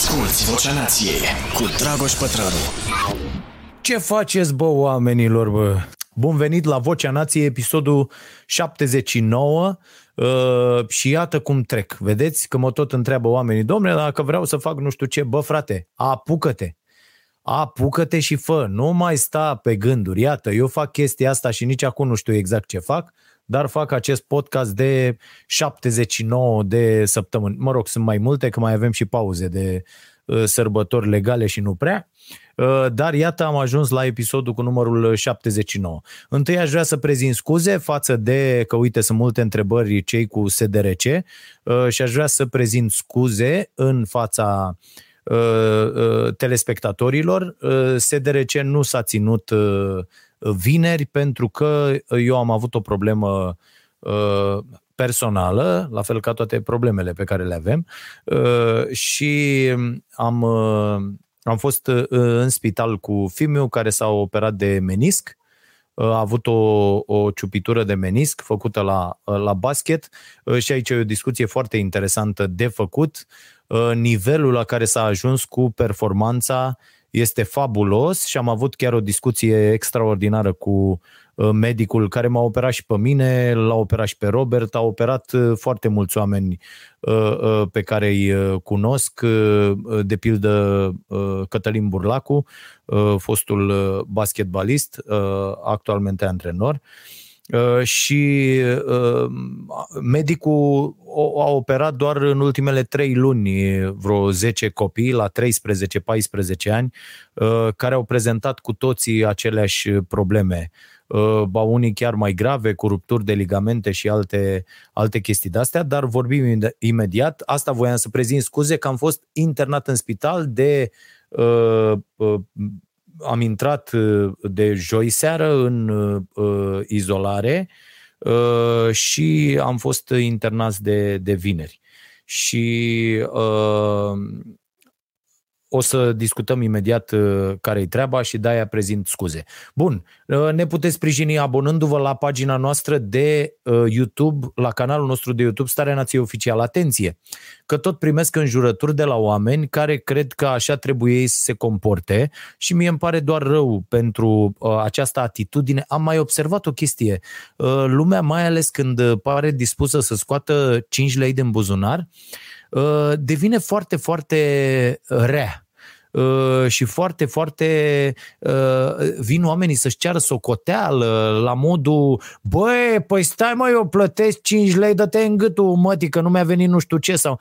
Asculți Vocea Nației cu Dragoș Pătrălu. Ce faceți, bă, oamenilor, bă? Bun venit la Vocea Nației, episodul 79 uh, și iată cum trec. Vedeți că mă tot întreabă oamenii, domnule, dacă vreau să fac nu știu ce, bă, frate, apucă-te. Apucă-te și fă, nu mai sta pe gânduri. Iată, eu fac chestia asta și nici acum nu știu exact ce fac, dar fac acest podcast de 79 de săptămâni. Mă rog, sunt mai multe, că mai avem și pauze de uh, sărbători legale și nu prea. Uh, dar iată am ajuns la episodul cu numărul 79. Întâi aș vrea să prezint scuze față de, că uite, sunt multe întrebări cei cu SDRC uh, și aș vrea să prezint scuze în fața telespectatorilor. SDRC nu s-a ținut vineri pentru că eu am avut o problemă uh, personală, la fel ca toate problemele pe care le avem uh, și am, uh, am fost în spital cu fiul care s-a operat de menisc. A avut o, o ciupitură de menisc făcută la, la basket. Și aici e o discuție foarte interesantă de făcut, nivelul la care s-a ajuns cu performanța este fabulos și am avut chiar o discuție extraordinară cu uh, medicul care m-a operat și pe mine, l-a operat și pe Robert, a operat uh, foarte mulți oameni uh, pe care îi cunosc, de pildă Cătălin Burlacu, fostul basketbalist, actualmente antrenor, Uh, și uh, medicul a operat doar în ultimele trei luni vreo 10 copii la 13-14 ani uh, care au prezentat cu toții aceleași probleme ba unii chiar mai grave, cu rupturi de ligamente și alte, alte chestii de-astea, dar vorbim imediat. Asta voiam să prezint scuze că am fost internat în spital de uh, uh, am intrat uh, de joi seară în uh, izolare uh, și am fost internați de, de vineri. Și uh, o să discutăm imediat uh, care-i treaba și de-aia prezint scuze. Bun, uh, ne puteți sprijini abonându-vă la pagina noastră de uh, YouTube, la canalul nostru de YouTube Starea Nației Oficial. Atenție, că tot primesc înjurături de la oameni care cred că așa trebuie ei să se comporte și mie îmi pare doar rău pentru această atitudine. Am mai observat o chestie. Lumea, mai ales când pare dispusă să scoată 5 lei din buzunar, Uh, devine foarte, foarte rea. Uh, și foarte, foarte uh, vin oamenii să-și ceară socoteală la modul băi, păi stai mă, eu plătesc 5 lei, dă-te în gâtul mătii că nu mi-a venit nu știu ce sau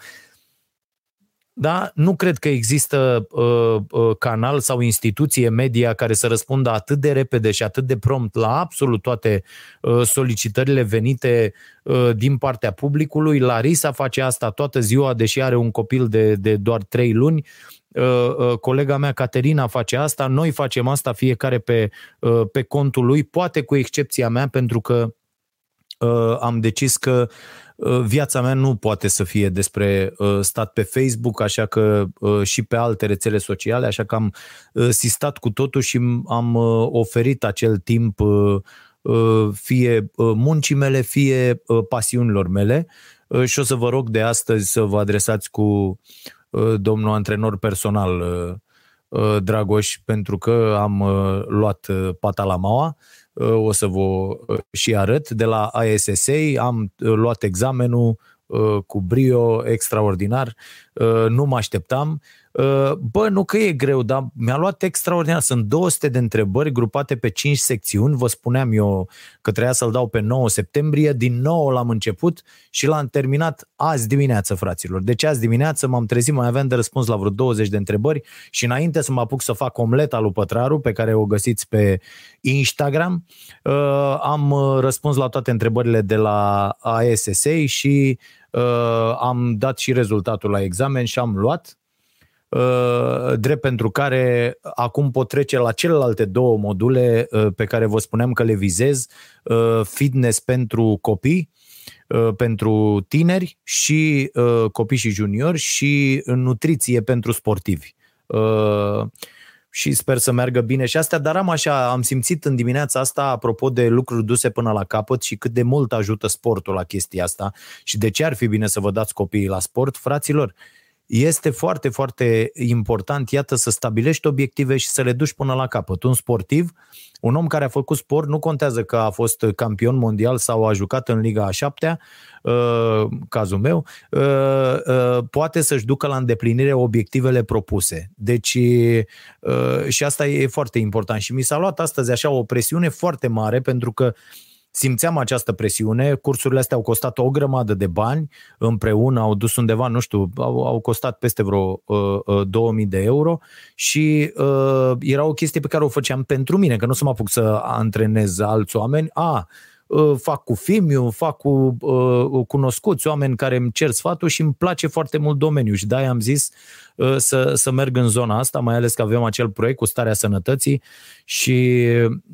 da? Nu cred că există uh, uh, canal sau instituție media care să răspundă atât de repede și atât de prompt la absolut toate uh, solicitările venite uh, din partea publicului. Larisa face asta toată ziua, deși are un copil de, de doar trei luni. Uh, uh, colega mea Caterina face asta, noi facem asta fiecare pe, uh, pe contul lui, poate cu excepția mea, pentru că uh, am decis că uh, viața mea nu poate să fie despre uh, stat pe Facebook, așa că uh, și pe alte rețele sociale, așa că am uh, sistat cu totul și am uh, oferit acel timp uh, uh, fie uh, muncii mele, fie uh, pasiunilor mele. Uh, și o să vă rog de astăzi să vă adresați cu uh, domnul antrenor personal uh, uh, Dragoș, pentru că am uh, luat uh, pata la maua Uh, o să vă uh, și arăt. De la ISSA am uh, luat examenul cu brio extraordinar, nu mă așteptam Uh, bă, nu că e greu, dar mi-a luat extraordinar. Sunt 200 de întrebări grupate pe 5 secțiuni. Vă spuneam eu că trebuia să-l dau pe 9 septembrie. Din nou l-am început și l-am terminat azi dimineață, fraților. Deci azi dimineață m-am trezit, mai aveam de răspuns la vreo 20 de întrebări și înainte să mă apuc să fac omleta lui Pătraru, pe care o găsiți pe Instagram, uh, am uh, răspuns la toate întrebările de la ASSA și am dat și rezultatul la examen și am luat Uh, drept pentru care acum pot trece la celelalte două module uh, pe care vă spuneam că le vizez, uh, fitness pentru copii, pentru tineri și copii și juniori și nutriție pentru sportivi. Și sper să meargă bine și astea, dar am așa, am simțit în dimineața asta, apropo de lucruri duse până la capăt și cât de mult ajută sportul la chestia asta și de ce ar fi bine să vă dați copiii la sport, fraților, este foarte, foarte important, iată, să stabilești obiective și să le duci până la capăt. Un sportiv, un om care a făcut sport, nu contează că a fost campion mondial sau a jucat în Liga a șaptea, uh, cazul meu, uh, uh, poate să-și ducă la îndeplinire obiectivele propuse. Deci, și asta e foarte important. Și mi s-a luat astăzi așa o presiune foarte mare, pentru că simțeam această presiune, cursurile astea au costat o grămadă de bani, împreună au dus undeva, nu știu, au, au costat peste vreo uh, uh, 2000 de euro și uh, era o chestie pe care o făceam pentru mine, că nu să mă apuc să antrenez alți oameni. A, Uh, fac cu Fimiu, fac cu uh, cunoscuți oameni care îmi cer sfatul și îmi place foarte mult domeniul. Și de-aia am zis uh, să, să merg în zona asta, mai ales că avem acel proiect cu starea sănătății și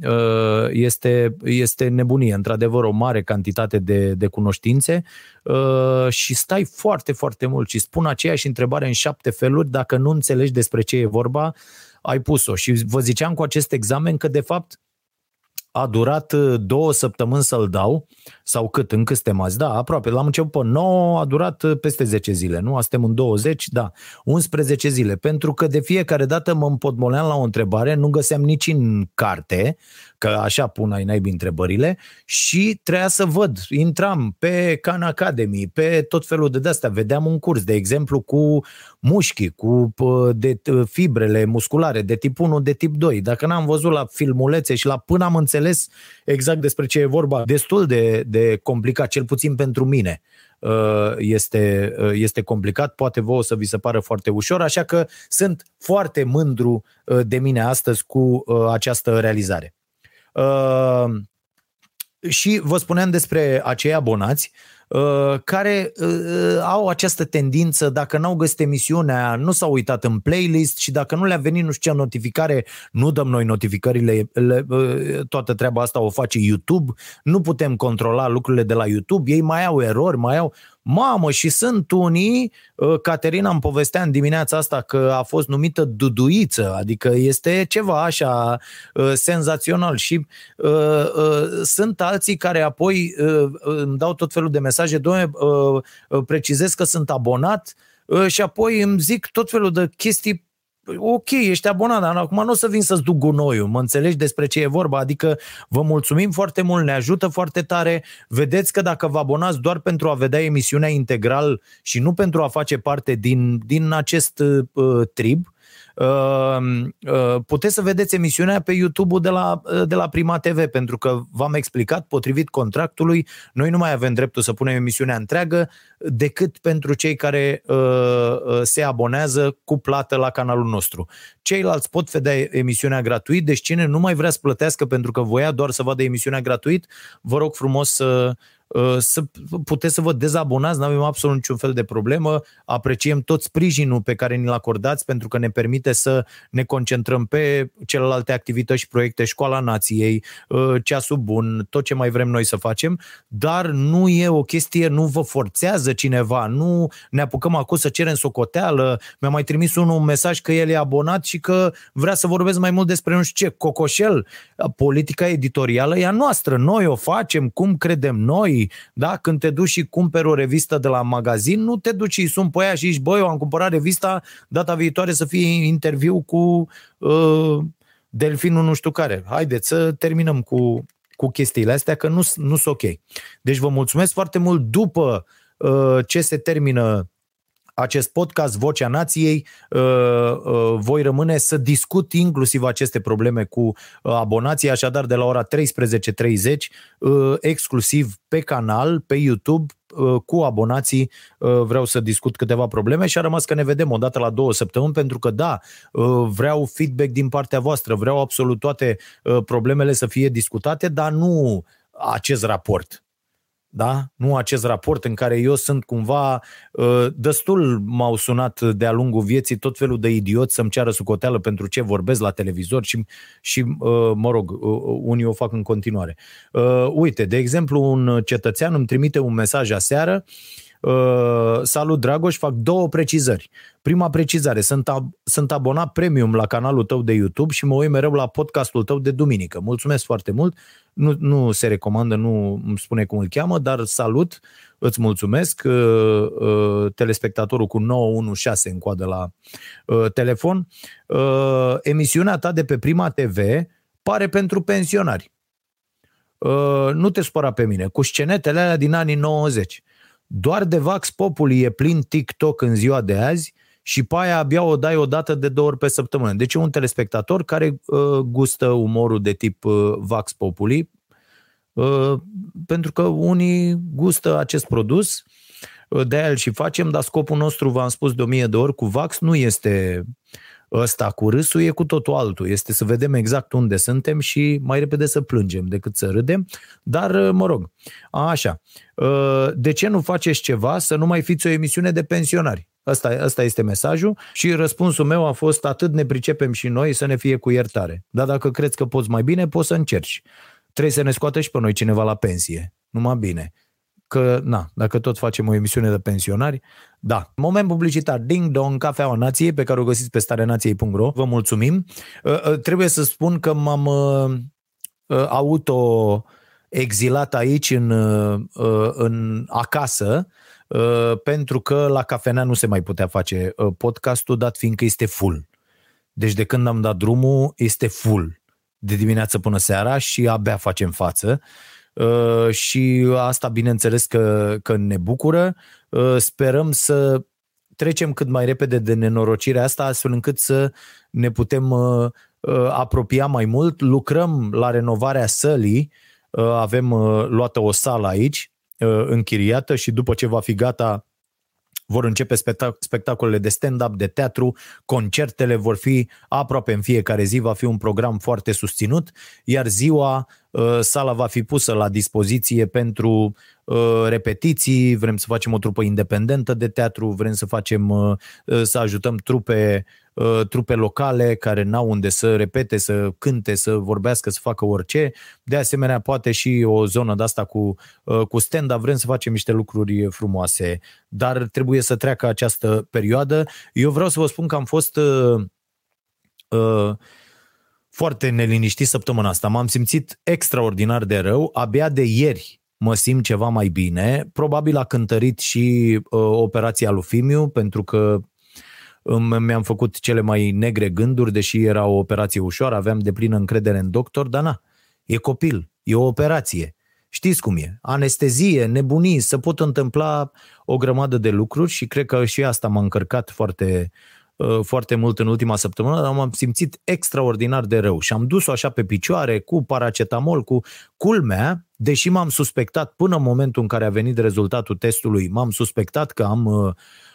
uh, este, este nebunie, într-adevăr o mare cantitate de, de cunoștințe uh, și stai foarte, foarte mult și spun aceeași întrebare în șapte feluri, dacă nu înțelegi despre ce e vorba, ai pus-o. Și vă ziceam cu acest examen că, de fapt, a durat uh, două săptămâni să-l dau, sau cât, în câte mazi, da, aproape, l-am început pe 9, a durat uh, peste 10 zile, nu? Suntem în 20, da, 11 zile, pentru că de fiecare dată mă împotmoleam la o întrebare, nu găseam nici în carte, că așa pun ai naibii întrebările, și trebuia să văd, intram pe Khan Academy, pe tot felul de astea, vedeam un curs, de exemplu, cu mușchi, cu de fibrele musculare de tip 1, de tip 2. Dacă n-am văzut la filmulețe și la până am înțeles exact despre ce e vorba, destul de, de complicat, cel puțin pentru mine uh, este, uh, este complicat, poate vouă să vi se pară foarte ușor, așa că sunt foarte mândru uh, de mine astăzi cu această realizare. Și vă spuneam despre acei abonați Uh, care uh, au această tendință, dacă n-au găsit emisiunea, nu s-au uitat în playlist și dacă nu le-a venit nu știu ce notificare, nu dăm noi notificările, le, uh, toată treaba asta o face YouTube, nu putem controla lucrurile de la YouTube, ei mai au erori, mai au... Mamă, și sunt unii, uh, Caterina îmi povestea în dimineața asta că a fost numită duduiță, adică este ceva așa uh, senzațional și uh, uh, sunt alții care apoi uh, îmi dau tot felul de mesaje, doamne, uh, precizez că sunt abonat uh, și apoi îmi zic tot felul de chestii ok, ești abonat, dar acum nu o să vin să-ți duc gunoiul, mă înțelegi despre ce e vorba, adică vă mulțumim foarte mult, ne ajută foarte tare, vedeți că dacă vă abonați doar pentru a vedea emisiunea integral și nu pentru a face parte din, din acest uh, trib, Ehm, ehm, puteți să vedeți emisiunea pe YouTube-ul de la, de la Prima TV, pentru că v-am explicat, potrivit contractului, noi nu mai avem dreptul să punem emisiunea întreagă decât pentru cei care uh, se abonează cu plată la canalul nostru. Ceilalți pot vedea emisiunea gratuit, deci cine nu mai vrea să plătească pentru că voia doar să vadă emisiunea gratuit, vă rog frumos să, Uh, să puteți să vă dezabonați, nu avem absolut niciun fel de problemă, apreciem tot sprijinul pe care ni-l acordați pentru că ne permite să ne concentrăm pe celelalte activități și proiecte, Școala Nației, uh, Ceasul Bun, tot ce mai vrem noi să facem, dar nu e o chestie, nu vă forțează cineva, nu ne apucăm acum să cerem socoteală, mi-a mai trimis unul un mesaj că el e abonat și că vrea să vorbesc mai mult despre nu știu ce, cocoșel, politica editorială e a noastră, noi o facem cum credem noi, da? Când te duci și cumperi o revistă de la magazin, nu te duci și sun pe aia și zici, băi, eu am cumpărat revista, data viitoare să fie interviu cu uh, delfinul nu știu care. Haideți să terminăm cu, cu chestiile astea, că nu sunt ok. Deci vă mulțumesc foarte mult după uh, ce se termină acest podcast, Vocea Nației, uh, uh, voi rămâne să discut inclusiv aceste probleme cu uh, abonații, așadar de la ora 13.30, exclusiv pe canal, pe YouTube, cu abonații vreau să discut câteva probleme și a rămas că ne vedem o dată la două săptămâni pentru că da, vreau feedback din partea voastră, vreau absolut toate problemele să fie discutate, dar nu acest raport da? nu acest raport în care eu sunt cumva uh, destul m-au sunat de-a lungul vieții tot felul de idioți să-mi ceară sucoteală pentru ce vorbesc la televizor și, și uh, mă rog, uh, unii o fac în continuare. Uite, de exemplu, un cetățean îmi trimite un mesaj aseară Uh, salut, Dragoș, fac două precizări. Prima precizare, sunt, ab- sunt abonat premium la canalul tău de YouTube și mă uit mereu la podcastul tău de duminică. Mulțumesc foarte mult. Nu, nu se recomandă, nu îmi spune cum îl cheamă, dar salut, îți mulțumesc. Uh, uh, telespectatorul cu 916 în coadă la uh, telefon. Uh, emisiunea ta de pe Prima TV pare pentru pensionari. Uh, nu te spăra pe mine, cu scenetele alea din anii 90. Doar de Vax Populi e plin TikTok în ziua de azi și pe aia abia o dai o dată de două ori pe săptămână. Deci e un telespectator care uh, gustă umorul de tip uh, Vax Populi, uh, pentru că unii gustă acest produs, uh, de aia îl și facem, dar scopul nostru, v-am spus de o mie de ori, cu Vax nu este ăsta cu râsul, e cu totul altul. Este să vedem exact unde suntem și mai repede să plângem decât să râdem. Dar, uh, mă rog, așa. Uh, de ce nu faceți ceva să nu mai fiți o emisiune de pensionari? Asta, asta este mesajul și răspunsul meu a fost atât ne pricepem și noi să ne fie cu iertare. Dar dacă crezi că poți mai bine, poți să încerci. Trebuie să ne scoată și pe noi cineva la pensie. Numai bine că, na, dacă tot facem o emisiune de pensionari, da. Moment publicitar, Ding Dong, Cafeaua Nației, pe care o găsiți pe starenației.ro. Vă mulțumim. Uh, uh, trebuie să spun că m-am uh, uh, auto exilat aici în, uh, uh, în acasă, uh, pentru că la cafenea nu se mai putea face uh, podcastul, dat fiindcă este full. Deci de când am dat drumul, este full. De dimineață până seara și abia facem față. Uh, și asta bineînțeles că, că ne bucură. Uh, sperăm să trecem cât mai repede de nenorocirea asta astfel încât să ne putem uh, apropia mai mult. Lucrăm la renovarea sălii, avem luată o sală aici închiriată și după ce va fi gata vor începe spectacolele de stand-up, de teatru, concertele vor fi aproape în fiecare zi, va fi un program foarte susținut, iar ziua uh, sala va fi pusă la dispoziție pentru uh, repetiții, vrem să facem o trupă independentă de teatru, vrem să facem uh, să ajutăm trupe Uh, trupe locale care n-au unde să repete, să cânte, să vorbească, să facă orice. De asemenea, poate și o zonă de asta cu, uh, cu stand-up, vrem să facem niște lucruri frumoase, dar trebuie să treacă această perioadă. Eu vreau să vă spun că am fost uh, uh, foarte neliniștit săptămâna asta. M-am simțit extraordinar de rău. Abia de ieri mă simt ceva mai bine. Probabil a cântărit și uh, operația lui Fimiu, pentru că mi-am făcut cele mai negre gânduri, deși era o operație ușoară, aveam de plină încredere în doctor, dar na, e copil, e o operație. Știți cum e? Anestezie, nebunii, se pot întâmpla o grămadă de lucruri și cred că și asta m-a încărcat foarte, uh, foarte mult în ultima săptămână, dar m-am simțit extraordinar de rău și am dus-o așa pe picioare cu paracetamol, cu culmea, deși m-am suspectat până în momentul în care a venit rezultatul testului, m-am suspectat că am, uh,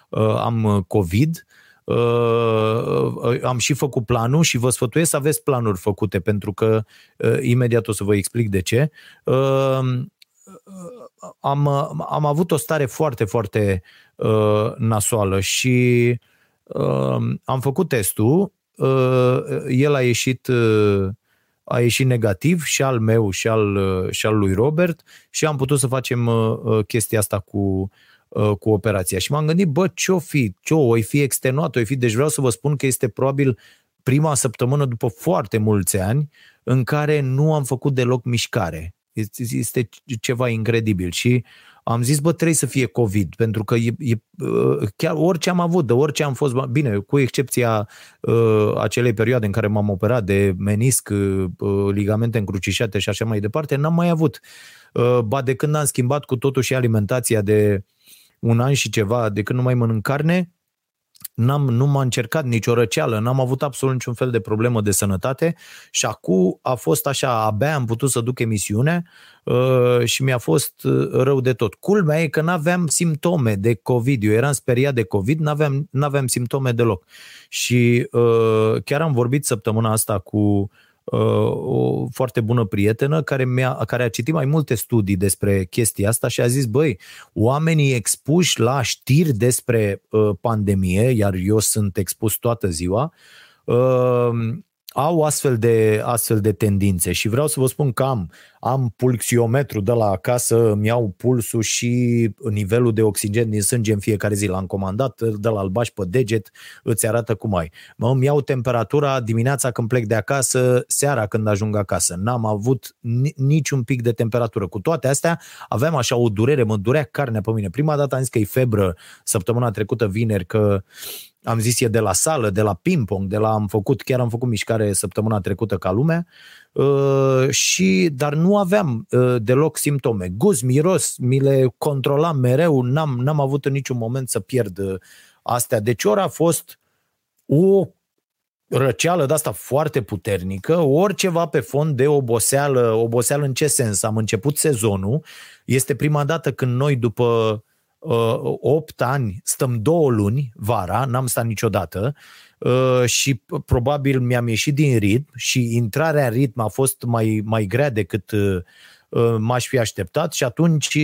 uh, am COVID, Uh, uh, am și făcut planul și vă sfătuiesc să aveți planuri făcute, pentru că uh, imediat o să vă explic de ce. Am, am avut o stare foarte, foarte nasoală și am făcut testul, el a ieșit a ieșit negativ și al meu și al, și al lui Robert și am putut să facem chestia asta cu Uh, cu operația. Și m-am gândit, bă, ce-o fi? Ce-o? O fi extenuat? O fi? Deci vreau să vă spun că este probabil prima săptămână după foarte mulți ani în care nu am făcut deloc mișcare. Este ceva incredibil și am zis, bă, trebuie să fie COVID, pentru că e, e, uh, chiar orice am avut, de orice am fost, bine, cu excepția uh, acelei perioade în care m-am operat de menisc, uh, ligamente încrucișate și așa mai departe, n-am mai avut. Uh, ba, de când am schimbat cu totul și alimentația de uh, un an și ceva de când nu mai mănânc carne, n-am, nu m-a încercat nicio răceală, n-am avut absolut niciun fel de problemă de sănătate și acum a fost așa, abia am putut să duc emisiunea uh, și mi-a fost uh, rău de tot. Culmea e că n-aveam simptome de COVID, eu eram speriat de COVID, n-aveam, n-aveam simptome deloc. Și uh, chiar am vorbit săptămâna asta cu uh, o foarte bună prietenă care, mi-a, care a citit mai multe studii despre chestia asta și a zis, băi, oamenii expuși la știri despre uh, pandemie, iar eu sunt expus toată ziua, uh, au astfel de, astfel de tendințe și vreau să vă spun că am, am pulxiometru de la acasă, îmi iau pulsul și nivelul de oxigen din sânge în fiecare zi. L-am comandat, de la albaș pe deget, îți arată cum ai. Mă îmi iau temperatura dimineața când plec de acasă, seara când ajung acasă. N-am avut niciun pic de temperatură. Cu toate astea, aveam așa o durere, mă durea carnea pe mine. Prima dată am zis că e febră săptămâna trecută, vineri, că am zis e de la sală, de la ping-pong, de la am făcut, chiar am făcut mișcare săptămâna trecută ca lumea, uh, și, dar nu aveam uh, deloc simptome. Guz, miros, mi le controlam mereu, n-am, n-am avut în niciun moment să pierd uh, astea. Deci ori a fost o răceală de asta foarte puternică, oriceva pe fond de oboseală, oboseală în ce sens? Am început sezonul, este prima dată când noi după 8 uh, ani, stăm două luni vara, n-am stat niciodată uh, și probabil mi-am ieșit din ritm și intrarea în ritm a fost mai, mai grea decât uh, m-aș fi așteptat și atunci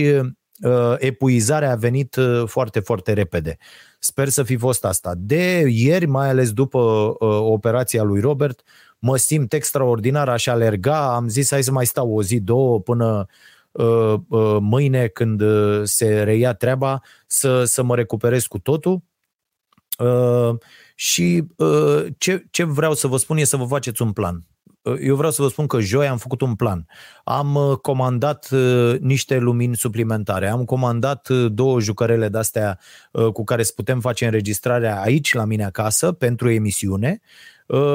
epuizarea a venit foarte, foarte repede. Sper să fi fost asta. De ieri, mai ales după operația lui Robert, mă simt extraordinar, aș alerga, am zis hai să mai stau o zi, două până Uh, uh, mâine când uh, se reia treaba să, să mă recuperez cu totul. Și ce, ce vreau să vă spun e să vă faceți un plan. Eu vreau să vă spun că joi am făcut un plan. Am comandat niște lumini suplimentare, am comandat două jucărele de-astea cu care să putem face înregistrarea aici la mine acasă pentru emisiune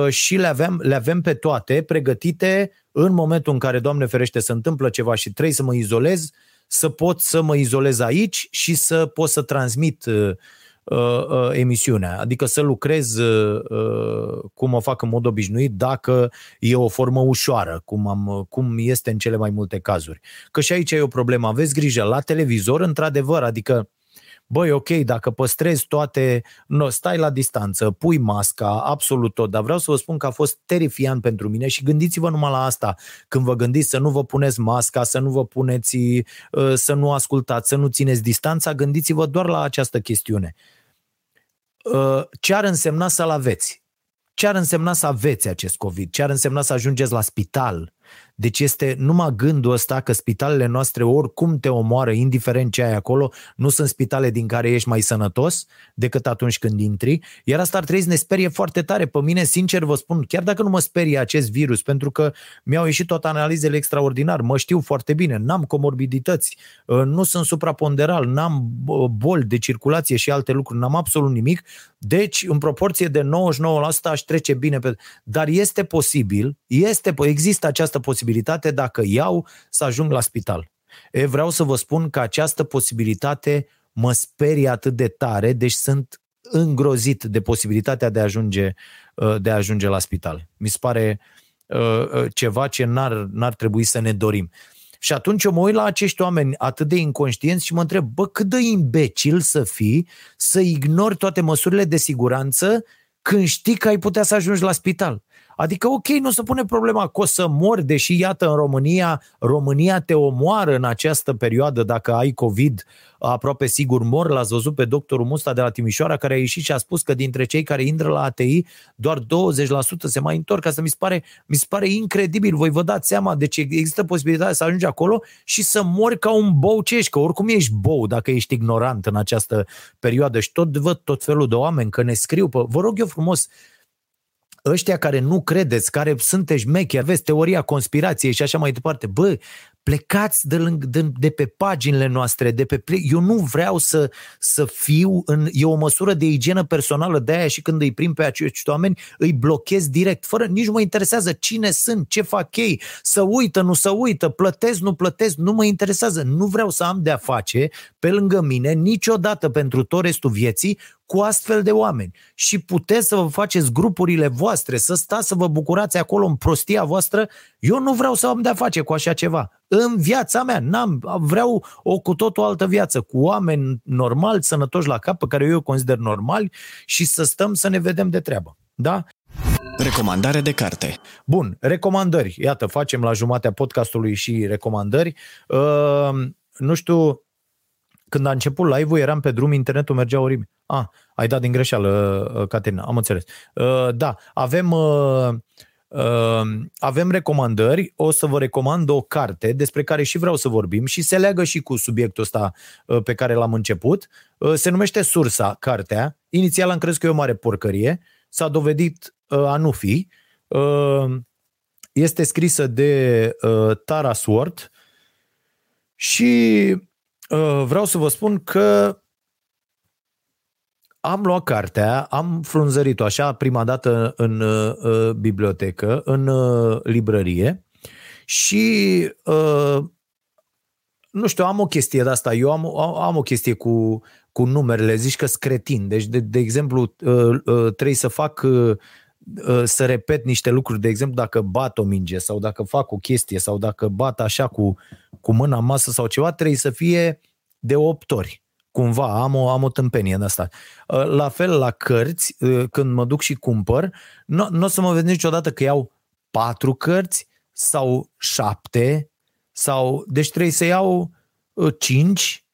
și le avem, le avem pe toate pregătite în momentul în care, Doamne ferește, se întâmplă ceva și trebuie să mă izolez, să pot să mă izolez aici și să pot să transmit uh, uh, uh, emisiunea, adică să lucrez uh, uh, cum o fac în mod obișnuit dacă e o formă ușoară, cum, am, cum este în cele mai multe cazuri. Că și aici e o problemă, aveți grijă, la televizor, într-adevăr, adică băi, ok, dacă păstrezi toate, no, stai la distanță, pui masca, absolut tot, dar vreau să vă spun că a fost terifiant pentru mine și gândiți-vă numai la asta, când vă gândiți să nu vă puneți masca, să nu vă puneți, uh, să nu ascultați, să nu țineți distanța, gândiți-vă doar la această chestiune. Uh, ce ar însemna să-l aveți? Ce ar însemna să aveți acest COVID? Ce ar însemna să ajungeți la spital? Deci este numai gândul ăsta că spitalele noastre oricum te omoară, indiferent ce ai acolo, nu sunt spitale din care ești mai sănătos decât atunci când intri, iar asta ar trebui să ne sperie foarte tare. Pe mine, sincer vă spun, chiar dacă nu mă sperie acest virus, pentru că mi-au ieșit toate analizele extraordinar, mă știu foarte bine, n-am comorbidități, uh, nu sunt supraponderal, n-am uh, boli de circulație și alte lucruri, n-am absolut nimic, deci în proporție de 99% aș trece bine pe... Dar este posibil, este, există această posibilitate dacă iau să ajung la spital. E, vreau să vă spun că această posibilitate mă sperie atât de tare, deci sunt îngrozit de posibilitatea de a ajunge, uh, de a ajunge la spital. Mi se pare uh, uh, ceva ce n-ar, n-ar trebui să ne dorim. Și atunci eu mă uit la acești oameni atât de inconștienți și mă întreb, bă, cât de imbecil să fii să ignori toate măsurile de siguranță când știi că ai putea să ajungi la spital. Adică, ok, nu se pune problema că o să mori, deși, iată, în România, România te omoară în această perioadă dacă ai COVID, aproape sigur mor. L-ați văzut pe doctorul Musta de la Timișoara, care a ieșit și a spus că dintre cei care intră la ATI, doar 20% se mai întorc. Asta mi se pare, mi se pare incredibil. Voi vă dați seama, deci există posibilitatea să ajungi acolo și să mori ca un bou ce ești, că oricum ești bou dacă ești ignorant în această perioadă. Și tot văd tot felul de oameni că ne scriu pe... Vă rog eu frumos, ăștia care nu credeți, care sunteți mechi, aveți teoria conspirației și așa mai departe, bă, plecați de, lângă, de, de pe paginile noastre, de pe eu nu vreau să, să fiu în, e o măsură de igienă personală, de aia și când îi prim pe acești oameni, îi blochez direct, fără, nici nu mă interesează cine sunt, ce fac ei, să uită, nu să uită, plătesc, nu plătesc, nu mă interesează, nu vreau să am de-a face pe lângă mine niciodată pentru tot restul vieții cu astfel de oameni. Și puteți să vă faceți grupurile voastre, să stați să vă bucurați acolo în prostia voastră. Eu nu vreau să am de-a face cu așa ceva. În viața mea, n-am, vreau o cu totul altă viață, cu oameni normali, sănătoși la cap, pe care eu consider normali și să stăm să ne vedem de treabă. Da? Recomandare de carte. Bun, recomandări. Iată, facem la jumatea podcastului și recomandări. Uh, nu știu, când a început live-ul, eram pe drum, internetul mergea oribil. Ah, ai dat din greșeală, uh, Caterina, am înțeles. Uh, da, avem uh, avem recomandări, o să vă recomand o carte despre care și vreau să vorbim și se leagă și cu subiectul ăsta pe care l-am început. Se numește Sursa, cartea. Inițial am crezut că e o mare porcărie, s-a dovedit a nu fi. Este scrisă de Tara Swart și vreau să vă spun că am luat cartea, am frunzărit-o așa prima dată în uh, bibliotecă, în uh, librărie și uh, nu știu, am o chestie de asta. Eu am, am o chestie cu, cu numerele, zici că scretin. Deci, de, de exemplu, uh, uh, trebuie să fac uh, uh, să repet niște lucruri, de exemplu, dacă bat o minge sau dacă fac o chestie sau dacă bat așa cu, cu mâna în masă sau ceva, trebuie să fie de 8 ori cumva am o, am o tâmpenie de asta. Uh, la fel la cărți, uh, când mă duc și cumpăr, nu, nu o să mă vezi niciodată că iau patru cărți sau șapte sau, deci trebuie să iau uh, cinci,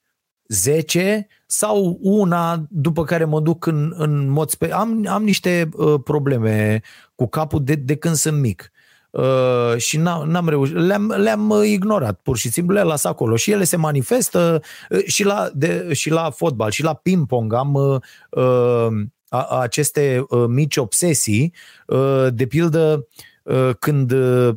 zece sau una după care mă duc în, în mod spe... Am, am niște uh, probleme cu capul de, de când sunt mic. Uh, și n-am reușit, le-am, le-am uh, ignorat pur și simplu, le las acolo și ele se manifestă uh, și la, de, și la fotbal și la ping-pong am uh, uh, aceste uh, mici obsesii, uh, de pildă uh, când uh,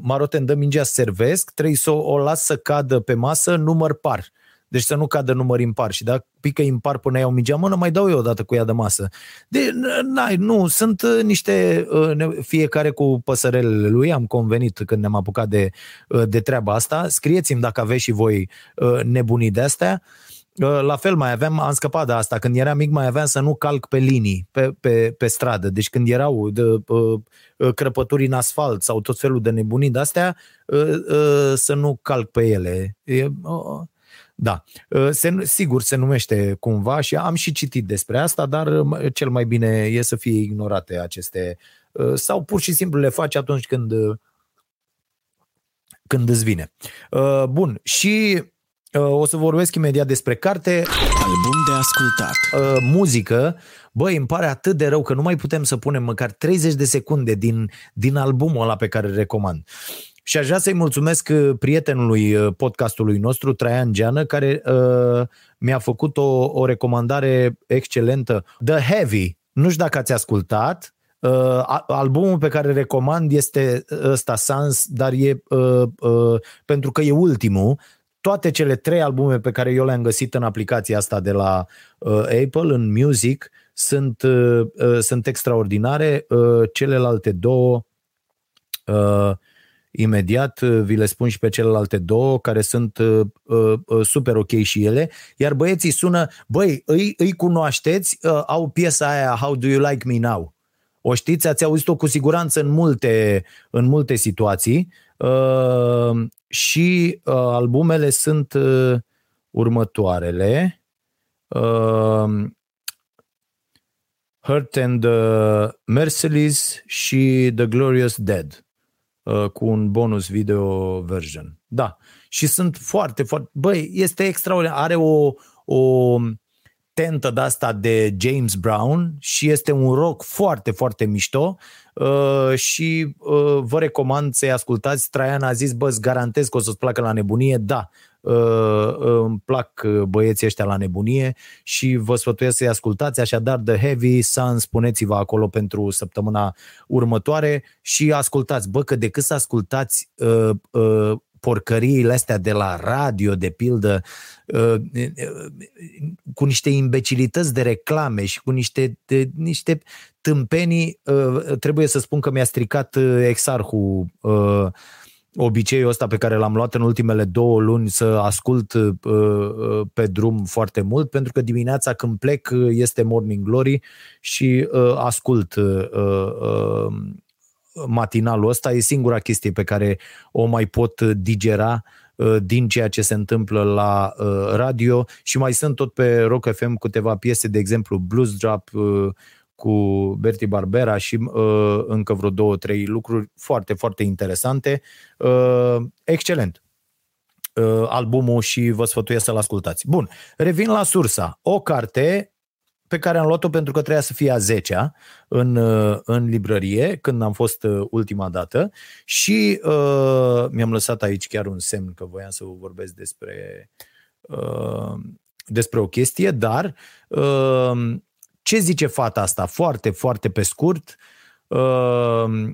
Maroten dă mingea să servesc, trebuie să o, o las să cadă pe masă număr par. Uh, deci să nu cadă număr impar și dacă pică impar până iau mingea mână, mai dau eu o dată cu ea de masă. De, n-ai, nu, sunt uh, niște, uh, fiecare cu păsărelele lui, am convenit când ne-am apucat de, uh, de treaba asta. Scrieți-mi dacă aveți și voi nebunii de astea. La fel mai aveam, am scăpat de asta, când eram mic mai aveam să nu calc pe linii, pe, pe, pe stradă. Deci când erau de, crăpături în asfalt sau tot felul de nebunii de astea, să nu calc pe ele. Da, ă, se, sigur se numește cumva și am și citit despre asta, dar cel mai bine e să fie ignorate aceste ă, sau pur și simplu le faci atunci când când îți vine. Ă, bun, și o să vorbesc imediat despre carte. Album de ascultat. Muzică. Băi, îmi pare atât de rău că nu mai putem să punem măcar 30 de secunde din, din albumul ăla pe care îl recomand. Și aș vrea să-i mulțumesc uh, prietenului uh, podcastului nostru, Traian Geană, care uh, mi-a făcut o, o recomandare excelentă. The Heavy. Nu știu dacă ați ascultat, Uh, albumul pe care recomand este ăsta, Sans, dar e uh, uh, pentru că e ultimul. Toate cele trei albume pe care eu le-am găsit în aplicația asta de la uh, Apple, în Music, sunt, uh, uh, sunt extraordinare. Uh, celelalte două uh, imediat, uh, vi le spun și pe celelalte două, care sunt uh, uh, uh, super ok și ele, iar băieții sună, băi, îi, îi cunoașteți, uh, au piesa aia How Do You Like Me Now? O știți, ați auzit-o cu siguranță în multe, în multe situații uh, și uh, albumele sunt uh, următoarele. Uh, Hurt and uh, Merciless și The Glorious Dead. Uh, cu un bonus video version. Da. Și sunt foarte, foarte... Băi, este extraordinar. Are o, o tentă de asta de James Brown și este un rock foarte, foarte mișto uh, și uh, vă recomand să-i ascultați. Traian a zis, bă, îți garantez că o să-ți placă la nebunie. Da, uh, îmi plac uh, băieții ăștia la nebunie și vă sfătuiesc să-i ascultați. Așadar, The Heavy Sun, spuneți-vă acolo pentru săptămâna următoare și ascultați. Bă, că decât să ascultați uh, uh, porcăriile astea de la radio, de pildă, uh, cu niște imbecilități de reclame și cu niște, de, niște tâmpenii, uh, trebuie să spun că mi-a stricat uh, exarhul obiceiul ăsta pe care l-am luat în ultimele două luni să ascult pe drum foarte mult, pentru că dimineața când plec este Morning Glory și ascult matinalul ăsta. E singura chestie pe care o mai pot digera uh, din ceea ce se întâmplă la uh, radio. Și mai sunt tot pe Rock FM câteva piese, de exemplu Blues Drop uh, cu Bertie Barbera și încă vreo două, trei lucruri foarte, foarte interesante. Excelent albumul și vă sfătuiesc să-l ascultați. Bun, revin la sursa. O carte pe care am luat-o pentru că trebuia să fie a 10 în, în librărie când am fost ultima dată și uh, mi-am lăsat aici chiar un semn că voiam să vă vorbesc despre, uh, despre o chestie, dar uh, ce zice fata asta? Foarte, foarte pe scurt. Uh,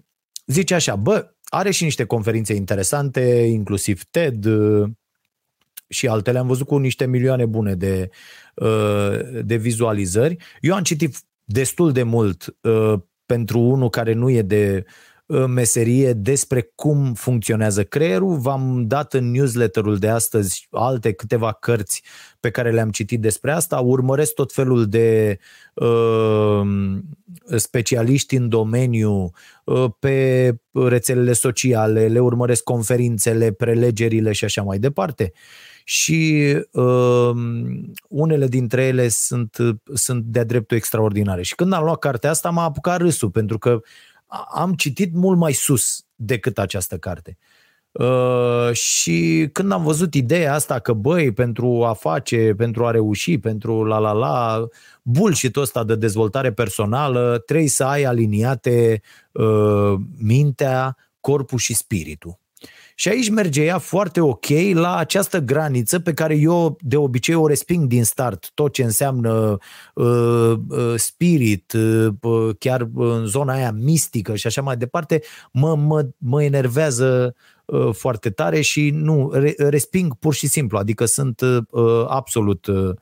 zice așa, bă, are și niște conferințe interesante, inclusiv TED uh, și altele. Am văzut cu niște milioane bune de, uh, de vizualizări. Eu am citit destul de mult uh, pentru unul care nu e de meserie despre cum funcționează creierul. V-am dat în newsletterul de astăzi alte câteva cărți pe care le-am citit despre asta. Urmăresc tot felul de uh, specialiști în domeniu uh, pe rețelele sociale, le urmăresc conferințele, prelegerile și așa mai departe. Și uh, unele dintre ele sunt, sunt de-a dreptul extraordinare. Și când am luat cartea asta, m-a apucat râsul, pentru că am citit mult mai sus decât această carte. Uh, și când am văzut ideea asta că, băi, pentru a face, pentru a reuși, pentru la la la, bullshit ăsta de dezvoltare personală, trebuie să ai aliniate uh, mintea, corpul și spiritul. Și aici merge ea foarte ok la această graniță pe care eu de obicei o resping din start. Tot ce înseamnă uh, uh, spirit, uh, chiar în zona aia mistică și așa mai departe, mă, mă, mă enervează uh, foarte tare și nu, re, resping pur și simplu. Adică sunt uh, absolut uh,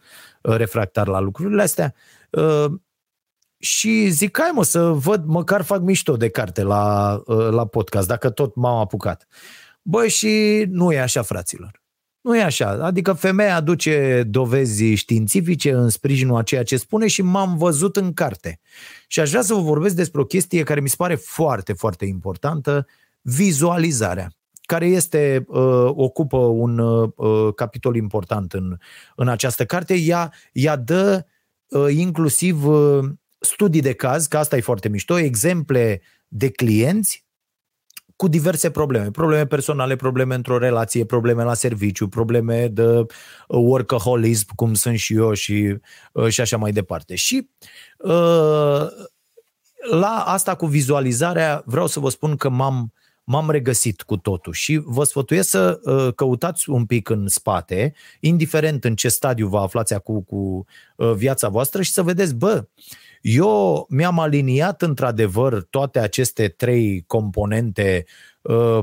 refractar la lucrurile astea. Uh, și zic, hai mă să văd, măcar fac mișto de carte la, uh, la podcast, dacă tot m-am apucat. Băi, și nu e așa, fraților. Nu e așa. Adică femeia aduce dovezi științifice în sprijinul a ceea ce spune și m-am văzut în carte. Și aș vrea să vă vorbesc despre o chestie care mi se pare foarte, foarte importantă, vizualizarea care este, uh, ocupă un uh, capitol important în, în această carte. Ea, ea dă uh, inclusiv uh, studii de caz, că asta e foarte mișto, exemple de clienți cu diverse probleme. Probleme personale, probleme într-o relație, probleme la serviciu, probleme de uh, workaholism, cum sunt și eu și, uh, și așa mai departe. Și uh, la asta cu vizualizarea vreau să vă spun că m-am, m-am regăsit cu totul și vă sfătuiesc să căutați un pic în spate, indiferent în ce stadiu vă aflați acum cu viața voastră și să vedeți, bă, eu mi-am aliniat într-adevăr toate aceste trei componente, uh,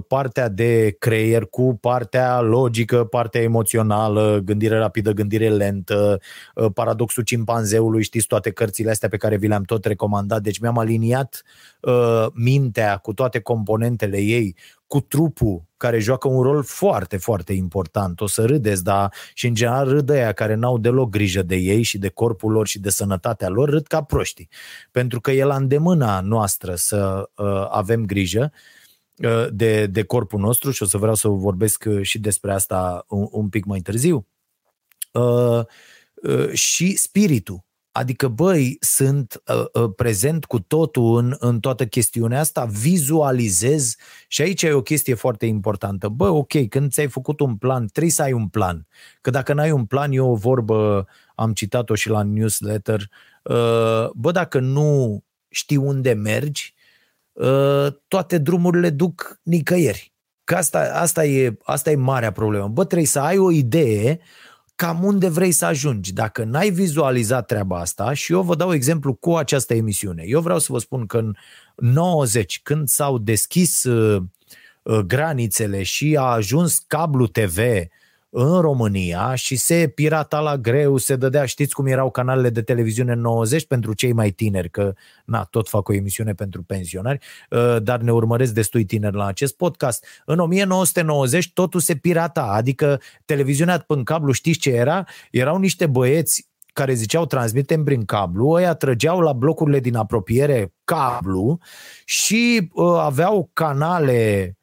partea de creier cu partea logică, partea emoțională, gândire rapidă, gândire lentă, uh, paradoxul cimpanzeului, știți toate cărțile astea pe care vi le-am tot recomandat. Deci mi-am aliniat uh, mintea cu toate componentele ei, cu trupul care joacă un rol foarte, foarte important. O să râdeți, dar și în general râd aia care n-au deloc grijă de ei și de corpul lor și de sănătatea lor, râd ca proștii. Pentru că e la îndemâna noastră să uh, avem grijă uh, de, de corpul nostru și o să vreau să vorbesc uh, și despre asta un, un pic mai târziu. Uh, uh, și spiritul Adică, băi, sunt uh, uh, prezent cu totul în, în toată chestiunea asta, vizualizez și aici e o chestie foarte importantă. Bă, ok, când ți-ai făcut un plan, trebuie să ai un plan. Că dacă n-ai un plan, eu o vorbă, am citat-o și la newsletter, uh, bă, dacă nu știi unde mergi, uh, toate drumurile duc nicăieri. Că asta, asta, e, asta e marea problemă. Bă, trebuie să ai o idee cam unde vrei să ajungi. Dacă n-ai vizualizat treaba asta, și eu vă dau exemplu cu această emisiune. Eu vreau să vă spun că în 90, când s-au deschis uh, uh, granițele și a ajuns cablu TV în România și se pirata la greu, se dădea, știți cum erau canalele de televiziune în 90 pentru cei mai tineri, că na, tot fac o emisiune pentru pensionari, uh, dar ne urmăresc destui tineri la acest podcast. În 1990 totul se pirata, adică televiziunea în cablu, știți ce era? Erau niște băieți care ziceau transmitem prin cablu, ăia trăgeau la blocurile din apropiere cablu și uh, aveau canale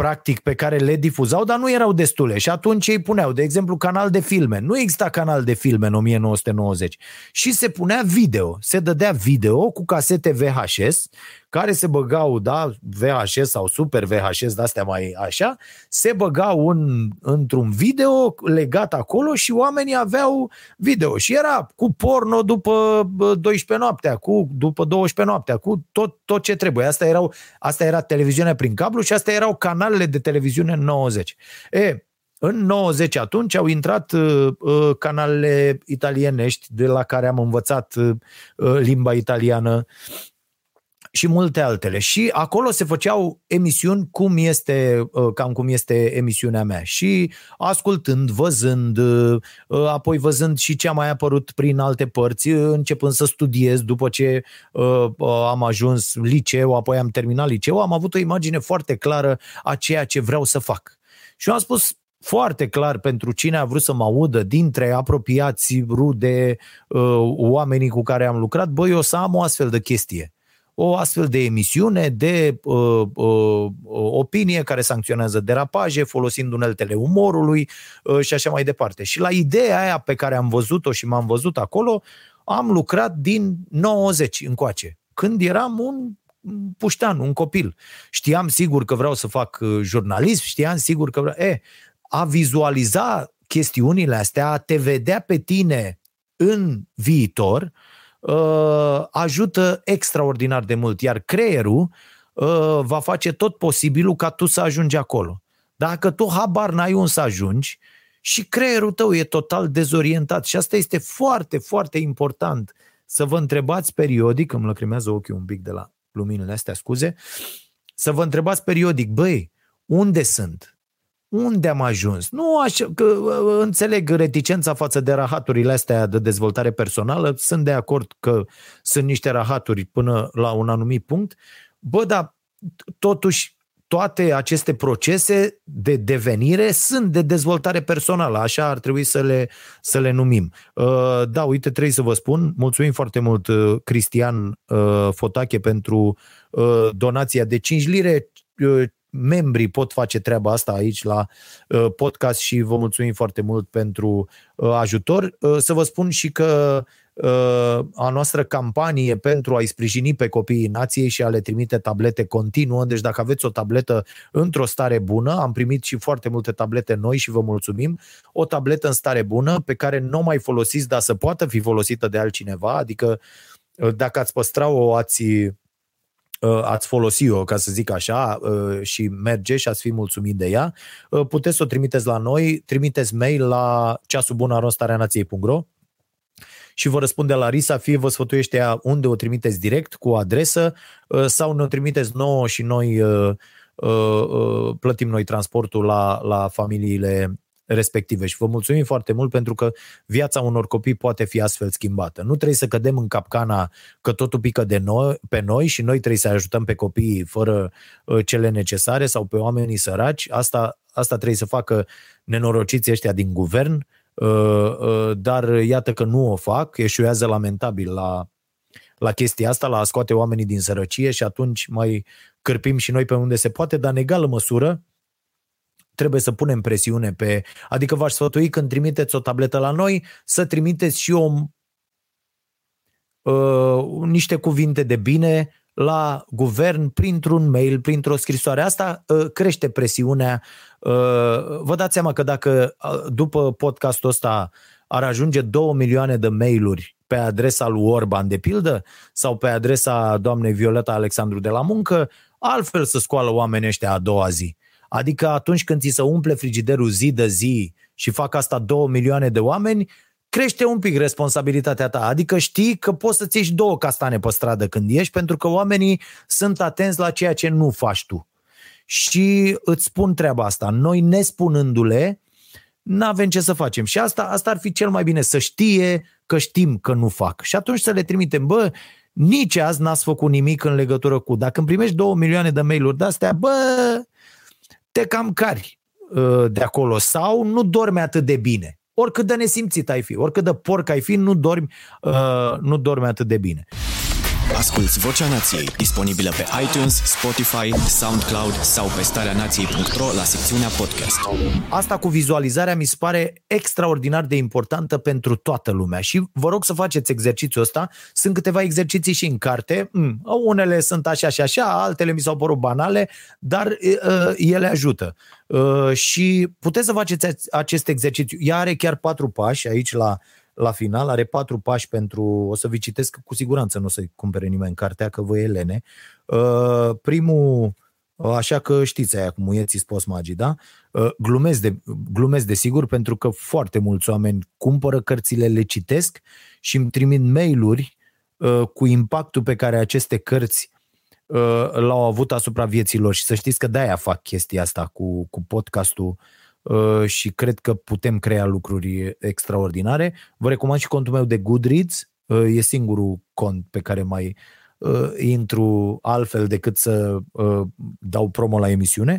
practic pe care le difuzau, dar nu erau destule. Și atunci ei puneau, de exemplu, canal de filme. Nu exista canal de filme în 1990 și se punea video, se dădea video cu casete VHS care se băgau, da, VHS sau Super VHS, de-astea mai așa, se băgau în, într-un video legat acolo și oamenii aveau video. Și era cu porno după 12 noaptea, cu după 12 noaptea, cu tot, tot ce trebuie. Asta, erau, asta era televiziunea prin cablu și asta erau canalele de televiziune în 90. E, în 90 atunci au intrat uh, uh, canalele italienești de la care am învățat uh, uh, limba italiană și multe altele. Și acolo se făceau emisiuni cum este, uh, cam cum este emisiunea mea. Și ascultând, văzând, uh, uh, apoi văzând și ce a mai apărut prin alte părți, începând să studiez după ce am ajuns liceu, apoi am terminat liceu, am avut o imagine foarte clară a ceea ce vreau să fac. Și eu am spus, foarte clar pentru cine a vrut să mă audă dintre apropiați, rude, uh, oamenii cu care am lucrat, băi, eu să am o astfel de chestie. O astfel de emisiune de uh, uh, opinie care sancționează derapaje, folosind uneltele umorului uh, și așa mai departe. Și la ideea aia pe care am văzut-o și m-am văzut acolo, am lucrat din 90 încoace, când eram un puștean, un copil. Știam sigur că vreau să fac uh, jurnalism, știam sigur că vreau... E, a vizualiza chestiunile astea, a te vedea pe tine în viitor, uh, ajută extraordinar de mult, iar creierul uh, va face tot posibilul ca tu să ajungi acolo. Dacă tu habar n-ai un să ajungi și creierul tău e total dezorientat și asta este foarte, foarte important să vă întrebați periodic, îmi lăcrimează ochii un pic de la luminile astea, scuze, să vă întrebați periodic, băi, unde sunt? Unde am ajuns? Nu așa, că înțeleg reticența față de rahaturile astea de dezvoltare personală, sunt de acord că sunt niște rahaturi până la un anumit punct, bă, dar totuși toate aceste procese de devenire sunt de dezvoltare personală, așa ar trebui să le, să le numim. Uh, da, uite, trebuie să vă spun, mulțumim foarte mult uh, Cristian uh, Fotache pentru donația de 5 lire, membrii pot face treaba asta aici la uh, podcast și vă mulțumim foarte mult pentru uh, ajutor. Uh, să vă spun și că a noastră campanie pentru a-i sprijini pe copiii nației și a le trimite tablete continuă. Deci dacă aveți o tabletă într-o stare bună, am primit și foarte multe tablete noi și vă mulțumim, o tabletă în stare bună pe care nu mai folosiți, dar să poată fi folosită de altcineva, adică dacă ați păstra-o, ați Uh, ați folosi-o, ca să zic așa, uh, și merge și ați fi mulțumit de ea, uh, puteți să o trimiteți la noi, trimiteți mail la ceasubunarostareanației.ro și vă răspunde la Risa, fie vă sfătuiește ea unde o trimiteți direct cu adresă sau ne o trimiteți nouă și noi plătim noi transportul la, la familiile respective și vă mulțumim foarte mult pentru că viața unor copii poate fi astfel schimbată. Nu trebuie să cădem în capcana că totul pică de noi, pe noi și noi trebuie să ajutăm pe copiii fără uh, cele necesare sau pe oamenii săraci. Asta, asta trebuie să facă nenorociții ăștia din guvern, uh, uh, dar iată că nu o fac, eșuează lamentabil la, la chestia asta, la a scoate oamenii din sărăcie și atunci mai cârpim și noi pe unde se poate, dar în egală măsură trebuie să punem presiune pe... Adică v-aș sfătui când trimiteți o tabletă la noi să trimiteți și o, uh, niște cuvinte de bine la guvern printr-un mail, printr-o scrisoare. Asta uh, crește presiunea. Uh, vă dați seama că dacă uh, după podcastul ăsta ar ajunge 2 milioane de mail-uri pe adresa lui Orban, de pildă, sau pe adresa doamnei Violeta Alexandru de la muncă, altfel să scoală oamenii ăștia a doua zi. Adică atunci când ți se umple frigiderul zi de zi și fac asta două milioane de oameni, crește un pic responsabilitatea ta. Adică știi că poți să-ți ieși două castane pe stradă când ieși, pentru că oamenii sunt atenți la ceea ce nu faci tu. Și îți spun treaba asta. Noi, nespunându-le, nu avem ce să facem. Și asta, asta ar fi cel mai bine, să știe că știm că nu fac. Și atunci să le trimitem, bă, nici azi n-ați făcut nimic în legătură cu... Dacă îmi primești două milioane de mail-uri de-astea, bă, te cam cari uh, de acolo sau nu dormi atât de bine. Oricât de nesimțit ai fi, oricât de porc ai fi, nu dormi, uh, nu dormi atât de bine. Asculți Vocea Nației, disponibilă pe iTunes, Spotify, SoundCloud sau pe starea nației.ro la secțiunea podcast. Asta cu vizualizarea mi se pare extraordinar de importantă pentru toată lumea și vă rog să faceți exercițiul ăsta. Sunt câteva exerciții și în carte. Mm, unele sunt așa și așa, altele mi s-au părut banale, dar uh, ele ajută. Uh, și puteți să faceți acest exercițiu. Ea are chiar patru pași aici la la final, are patru pași pentru, o să vi citesc cu siguranță, nu o să-i cumpere nimeni cartea, că vă e lene. Uh, primul, uh, așa că știți aia cu muieții spos magii, da? Uh, glumesc, de, glumesc de sigur pentru că foarte mulți oameni cumpără cărțile, le citesc și îmi trimit mail-uri uh, cu impactul pe care aceste cărți uh, l-au avut asupra vieților și să știți că de-aia fac chestia asta cu, cu podcastul uh, Uh, și cred că putem crea lucruri extraordinare. Vă recomand și contul meu de Goodreads, uh, e singurul cont pe care mai uh, intru altfel decât să dau promo la emisiune.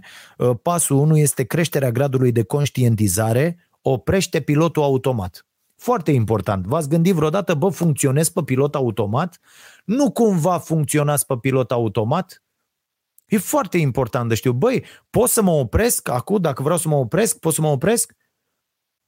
Pasul 1 este creșterea gradului de conștientizare, oprește pilotul automat. Foarte important. V-ați gândit vreodată, bă, funcționez pe pilot automat? Nu cumva funcționați pe pilot automat? E foarte important de știu. Băi, pot să mă opresc acum, dacă vreau să mă opresc, pot să mă opresc?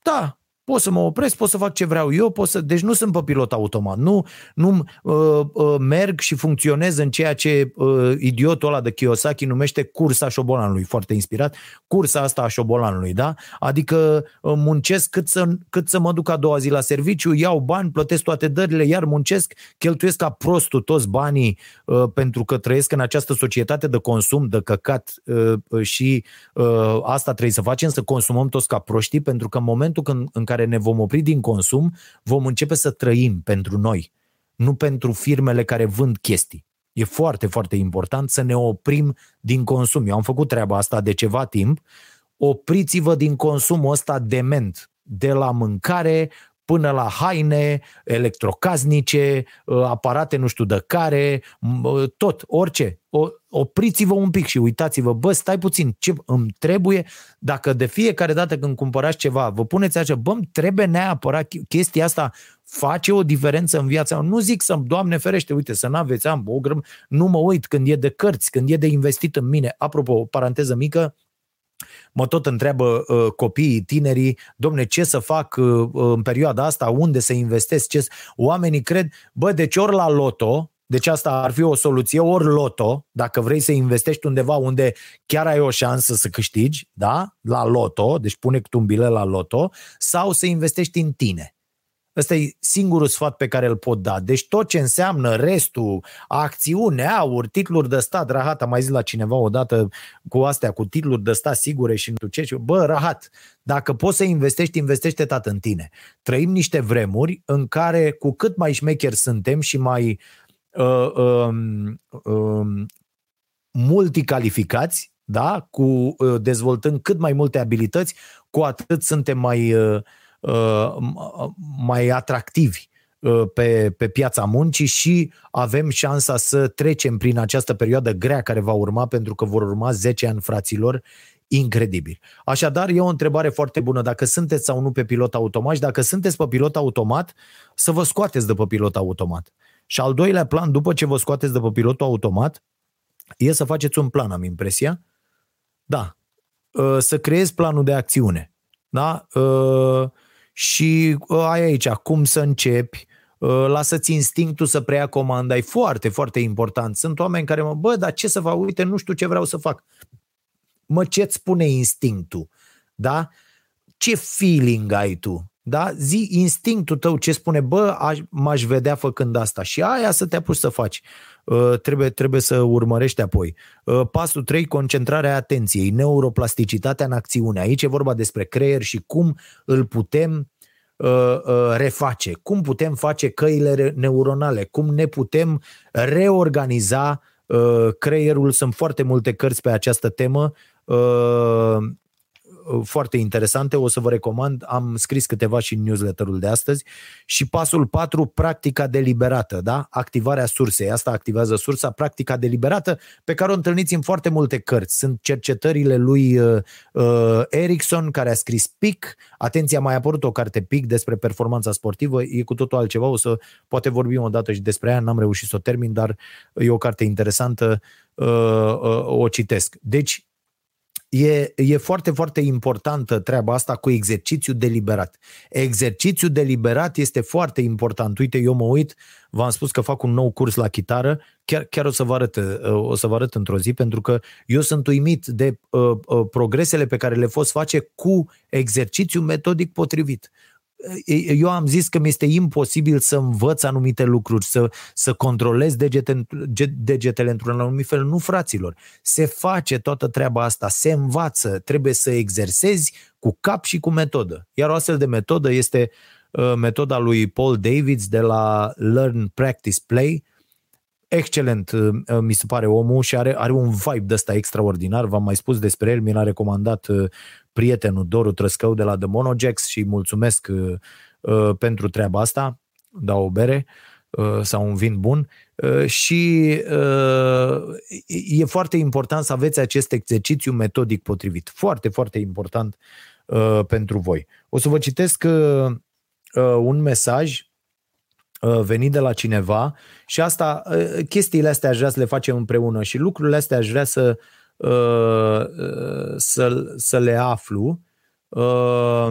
Da, pot să mă opresc, pot să fac ce vreau eu, pot să... deci nu sunt pe pilot automat, nu, nu uh, uh, merg și funcționez în ceea ce uh, idiotul ăla de Kiyosaki numește cursa șobolanului, foarte inspirat, cursa asta a șobolanului, da? Adică uh, muncesc cât să, cât să mă duc a doua zi la serviciu, iau bani, plătesc toate dările, iar muncesc, cheltuiesc ca prostul toți banii uh, pentru că trăiesc în această societate de consum, de căcat uh, și uh, asta trebuie să facem, să consumăm toți ca proștii, pentru că în momentul când, în care ne vom opri din consum, vom începe să trăim pentru noi, nu pentru firmele care vând chestii. E foarte, foarte important să ne oprim din consum. Eu am făcut treaba asta de ceva timp. Opriți-vă din consumul ăsta dement, de la mâncare până la haine, electrocasnice, ă, aparate nu știu de care, ă, tot, orice. Opriți-vă un pic și uitați-vă, bă, stai puțin, ce îmi trebuie, dacă de fiecare dată când cumpărați ceva, vă puneți așa, bă, îmi trebuie neapărat chestia asta, face o diferență în viața Nu zic să, Doamne ferește, uite, să n-aveți, am o grăm, nu mă uit când e de cărți, când e de investit în mine. Apropo, o paranteză mică, mă tot întreabă uh, copiii, tinerii, domne, ce să fac uh, în perioada asta, unde să investesc, ce... Oamenii cred, bă, deci ori la loto, deci asta ar fi o soluție, ori loto, dacă vrei să investești undeva unde chiar ai o șansă să câștigi, da? La loto, deci pune tu un bilet la loto, sau să investești în tine. Ăsta e singurul sfat pe care îl pot da. Deci tot ce înseamnă restul, acțiune, aur, titluri de stat, rahat, am mai zis la cineva odată cu astea, cu titluri de stat sigure și nu ce, bă, rahat, dacă poți să investești, investește tot în tine. Trăim niște vremuri în care cu cât mai șmecheri suntem și mai uh, uh, uh, multicalificați, da? cu uh, dezvoltând cât mai multe abilități, cu atât suntem mai uh, Uh, mai atractivi uh, pe, pe piața muncii și avem șansa să trecem prin această perioadă grea care va urma, pentru că vor urma 10 ani, fraților, incredibil. Așadar, e o întrebare foarte bună dacă sunteți sau nu pe pilot automat și dacă sunteți pe pilot automat, să vă scoateți de pe pilot automat. Și al doilea plan, după ce vă scoateți de pe pilotul automat, e să faceți un plan, am impresia. Da, uh, să creezi planul de acțiune. Da? Și uh, ai aici cum să începi, uh, lasă-ți instinctul să preia comanda, e foarte, foarte important. Sunt oameni care mă, bă, dar ce să fac? Uite, nu știu ce vreau să fac. Mă, ce-ți spune instinctul? Da? Ce feeling ai tu? Da? Zi instinctul tău ce spune, bă, aș, m-aș vedea făcând asta și aia să te apuci să faci. Uh, trebuie, trebuie să urmărești apoi. Uh, pasul 3, concentrarea atenției, neuroplasticitatea în acțiune. Aici e vorba despre creier și cum îl putem uh, reface, cum putem face căile neuronale, cum ne putem reorganiza creierul. Sunt foarte multe cărți pe această temă foarte interesante, o să vă recomand, am scris câteva și în newsletterul de astăzi. Și pasul 4, practica deliberată, da? Activarea sursei, asta activează sursa, practica deliberată, pe care o întâlniți în foarte multe cărți. Sunt cercetările lui uh, uh, Erickson, care a scris PIC. Atenție, a mai apărut o carte PIC despre performanța sportivă, e cu totul altceva, o să poate vorbim o dată și despre ea, n-am reușit să o termin, dar e o carte interesantă, uh, uh, o citesc. Deci, E, e foarte, foarte importantă treaba asta cu exercițiu deliberat. Exercițiu deliberat este foarte important. Uite, eu mă uit, v-am spus că fac un nou curs la chitară, chiar, chiar o să vă arăt, o să vă arăt într-o zi, pentru că eu sunt uimit de uh, uh, progresele pe care le poți face cu exercițiu metodic potrivit eu am zis că mi-este imposibil să învăț anumite lucruri, să, să controlez degete, degetele într-un anumit fel. Nu, fraților. Se face toată treaba asta, se învață, trebuie să exersezi cu cap și cu metodă. Iar o astfel de metodă este uh, metoda lui Paul Davids de la Learn, Practice, Play, excelent, uh, mi se pare omul și are, are un vibe de ăsta extraordinar. V-am mai spus despre el, mi l-a recomandat uh, prietenul Doru Trăscău de la The Monogex și mulțumesc uh, uh, pentru treaba asta, dau o bere uh, sau un vin bun uh, și uh, e foarte important să aveți acest exercițiu metodic potrivit. Foarte, foarte important uh, pentru voi. O să vă citesc uh, uh, un mesaj uh, venit de la cineva și asta, uh, chestiile astea aș vrea să le facem împreună și lucrurile astea aș vrea să uh, Uh, să, să le aflu. Uh,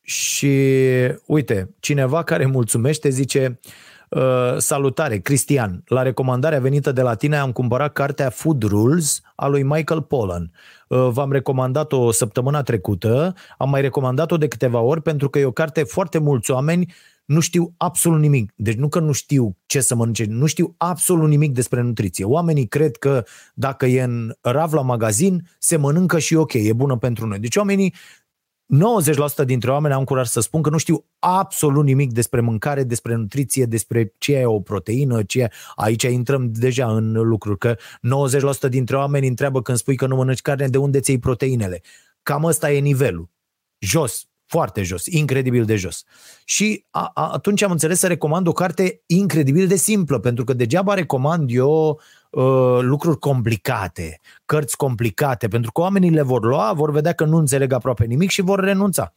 și uite, cineva care mulțumește zice uh, salutare, Cristian, la recomandarea venită de la tine am cumpărat cartea Food Rules a lui Michael Pollan. Uh, v-am recomandat-o săptămâna trecută, am mai recomandat-o de câteva ori pentru că e o carte foarte mulți oameni nu știu absolut nimic. Deci nu că nu știu ce să mănânce, nu știu absolut nimic despre nutriție. Oamenii cred că dacă e în rav la magazin, se mănâncă și ok, e bună pentru noi. Deci oamenii 90% dintre oameni am curaj să spun că nu știu absolut nimic despre mâncare, despre nutriție, despre ce e o proteină, ce e... Aici intrăm deja în lucruri, că 90% dintre oameni întreabă când spui că nu mănânci carne, de unde ți proteinele? Cam ăsta e nivelul. Jos, foarte jos, incredibil de jos. Și a, a, atunci am înțeles să recomand o carte incredibil de simplă, pentru că degeaba recomand eu uh, lucruri complicate, cărți complicate, pentru că oamenii le vor lua, vor vedea că nu înțeleg aproape nimic și vor renunța.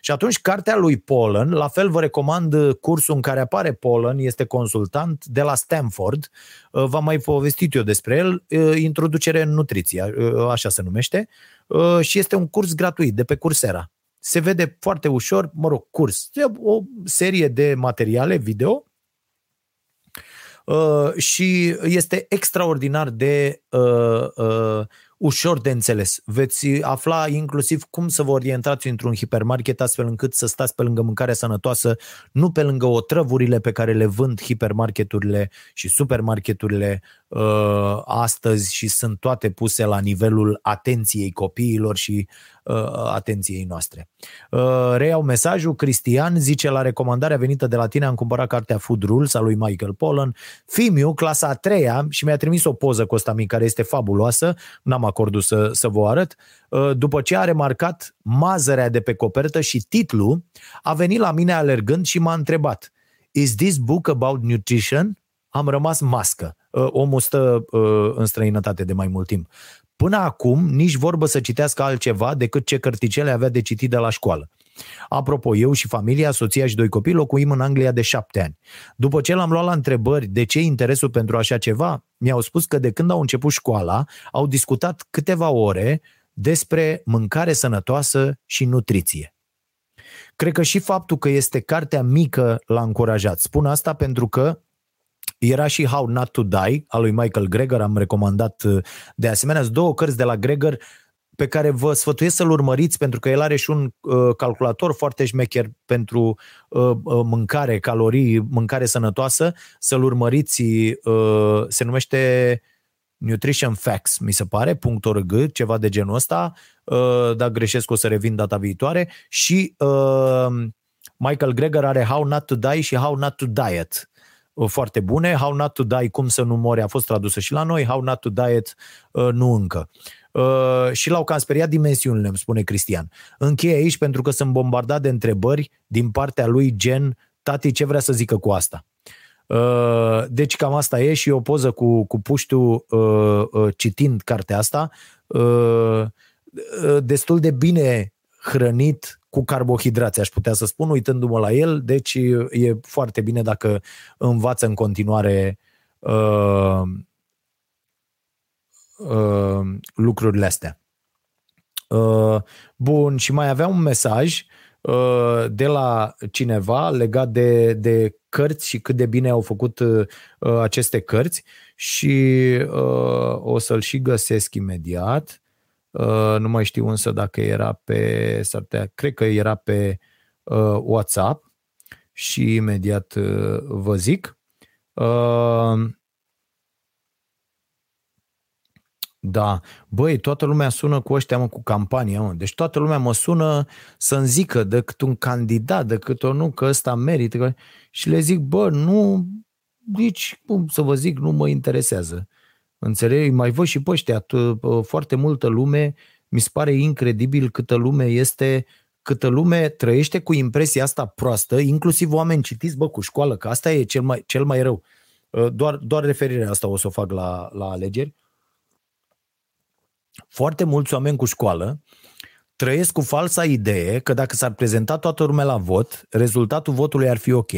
Și atunci cartea lui Pollen, la fel vă recomand cursul în care apare Pollen, este consultant de la Stanford, uh, v-am mai povestit eu despre el, uh, introducere în nutriție, uh, așa se numește, uh, și este un curs gratuit de pe Coursera se vede foarte ușor, mă rog, curs, o serie de materiale video uh, și este extraordinar de uh, uh, ușor de înțeles. Veți afla inclusiv cum să vă orientați într-un hipermarket astfel încât să stați pe lângă mâncare sănătoasă, nu pe lângă otrăvurile pe care le vând hipermarketurile și supermarketurile uh, astăzi și sunt toate puse la nivelul atenției copiilor și uh, atenției noastre. Uh, reiau mesajul, Cristian zice la recomandarea venită de la tine am cumpărat cartea Food Rules a lui Michael Pollan, Fimiu, clasa a treia și mi-a trimis o poză cu mi care este fabuloasă, n-am acordul să, să vă arăt, uh, după ce a remarcat mazărea de pe copertă și titlul, a venit la mine alergând și m-a întrebat Is this book about nutrition? Am rămas mască. Uh, omul stă uh, în străinătate de mai mult timp. Până acum, nici vorbă să citească altceva decât ce cărticele avea de citit de la școală. Apropo, eu și familia, soția și doi copii locuim în Anglia de șapte ani. După ce l-am luat la întrebări de ce interesul pentru așa ceva, mi-au spus că de când au început școala, au discutat câteva ore despre mâncare sănătoasă și nutriție. Cred că și faptul că este cartea mică l-a încurajat. Spun asta pentru că era și How Not to Die, al lui Michael Greger, am recomandat uh, de asemenea. Sunt două cărți de la Greger pe care vă sfătuiesc să-l urmăriți pentru că el are și un uh, calculator foarte șmecher pentru uh, uh, mâncare, calorii, mâncare sănătoasă, să-l urmăriți, uh, se numește Nutrition Facts, mi se pare, .org, ceva de genul ăsta, uh, dacă greșesc o să revin data viitoare și uh, Michael Greger are How Not to Die și How Not to Diet foarte bune. How Not to Die, Cum să nu mori, a fost tradusă și la noi. How Not to Diet, nu încă. Și l-au cam speriat dimensiunile, îmi spune Cristian. Încheie aici pentru că sunt bombardat de întrebări din partea lui gen, tati, ce vrea să zică cu asta? Deci cam asta e și o poză cu, cu puștiu citind cartea asta, destul de bine hrănit cu carbohidrați, aș putea să spun, uitându-mă la el, deci e foarte bine dacă învață în continuare uh, uh, lucrurile astea. Uh, bun, și mai avea un mesaj uh, de la cineva legat de, de cărți și cât de bine au făcut uh, aceste cărți și uh, o să-l și găsesc imediat. Uh, nu mai știu însă dacă era pe, s-ar cred că era pe uh, WhatsApp și imediat uh, vă zic. Uh, Da, băi, toată lumea sună cu ăștia, mă, cu campania, mă. Deci toată lumea mă sună să-mi zică decât un candidat, decât o nu, că ăsta merită. Că... Și le zic, bă, nu, nici, cum să vă zic, nu mă interesează. Înțeleg? Mai văd și pe ăștia, foarte multă lume, mi se pare incredibil câtă lume este, câtă lume trăiește cu impresia asta proastă, inclusiv oameni citiți, bă, cu școală, că asta e cel mai, cel mai rău. Uh, doar, doar referirea asta o să o fac la, la alegeri. Foarte mulți oameni cu școală trăiesc cu falsa idee că dacă s-ar prezenta toată lumea la vot, rezultatul votului ar fi ok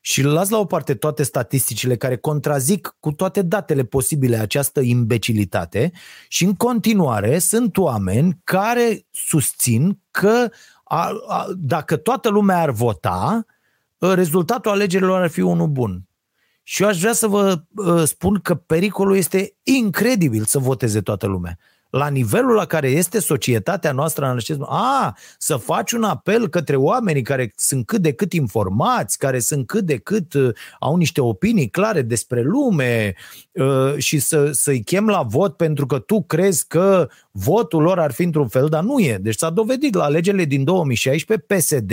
și las la o parte toate statisticile care contrazic cu toate datele posibile această imbecilitate și în continuare sunt oameni care susțin că a, a, dacă toată lumea ar vota, ă, rezultatul alegerilor ar fi unul bun. Și eu aș vrea să vă uh, spun că pericolul este incredibil să voteze toată lumea la nivelul la care este societatea noastră în acest a, să faci un apel către oamenii care sunt cât de cât informați, care sunt cât de cât uh, au niște opinii clare despre lume uh, și să, să-i chem la vot pentru că tu crezi că votul lor ar fi într-un fel, dar nu e. Deci s-a dovedit la alegerile din 2016, PSD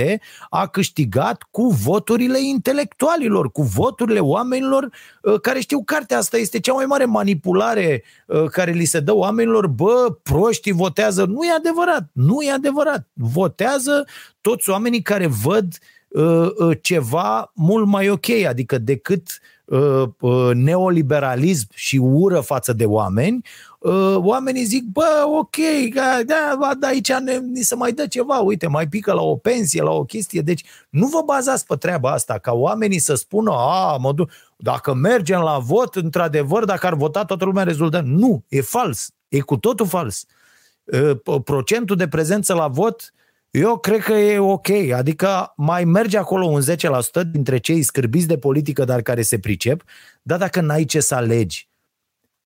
a câștigat cu voturile intelectualilor, cu voturile oamenilor uh, care știu cartea asta este cea mai mare manipulare uh, care li se dă oamenilor, bă, proștii votează. Nu e adevărat, nu e adevărat. Votează toți oamenii care văd uh, uh, ceva mult mai ok, adică decât uh, uh, neoliberalism și ură față de oameni, uh, oamenii zic, bă, ok, da, da, da aici ne, ni se mai dă ceva, uite, mai pică la o pensie, la o chestie, deci nu vă bazați pe treaba asta, ca oamenii să spună, a, mă duc, dacă mergem la vot, într-adevăr, dacă ar vota toată lumea rezultă. Nu, e fals, e cu totul fals. Uh, procentul de prezență la vot eu cred că e ok, adică mai merge acolo un 10% dintre cei scârbiți de politică, dar care se pricep, dar dacă n-ai ce să alegi,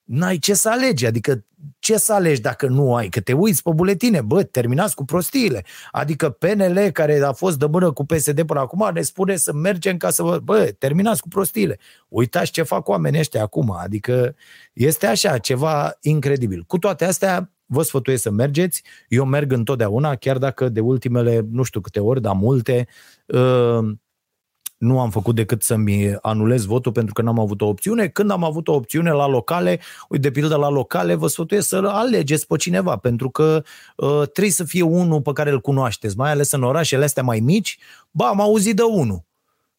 n-ai ce să alegi, adică ce să alegi dacă nu ai, că te uiți pe buletine, bă, terminați cu prostiile. Adică PNL, care a fost de mână cu PSD până acum, ne spune să mergem ca să vă, bă, terminați cu prostiile. Uitați ce fac oamenii ăștia acum, adică este așa, ceva incredibil. Cu toate astea, vă sfătuiesc să mergeți, eu merg întotdeauna, chiar dacă de ultimele, nu știu câte ori, dar multe, uh, nu am făcut decât să-mi anulez votul pentru că n-am avut o opțiune. Când am avut o opțiune la locale, uite, de pildă la locale, vă sfătuiesc să alegeți pe cineva, pentru că uh, trebuie să fie unul pe care îl cunoașteți, mai ales în orașele astea mai mici. Ba, am auzit de unul.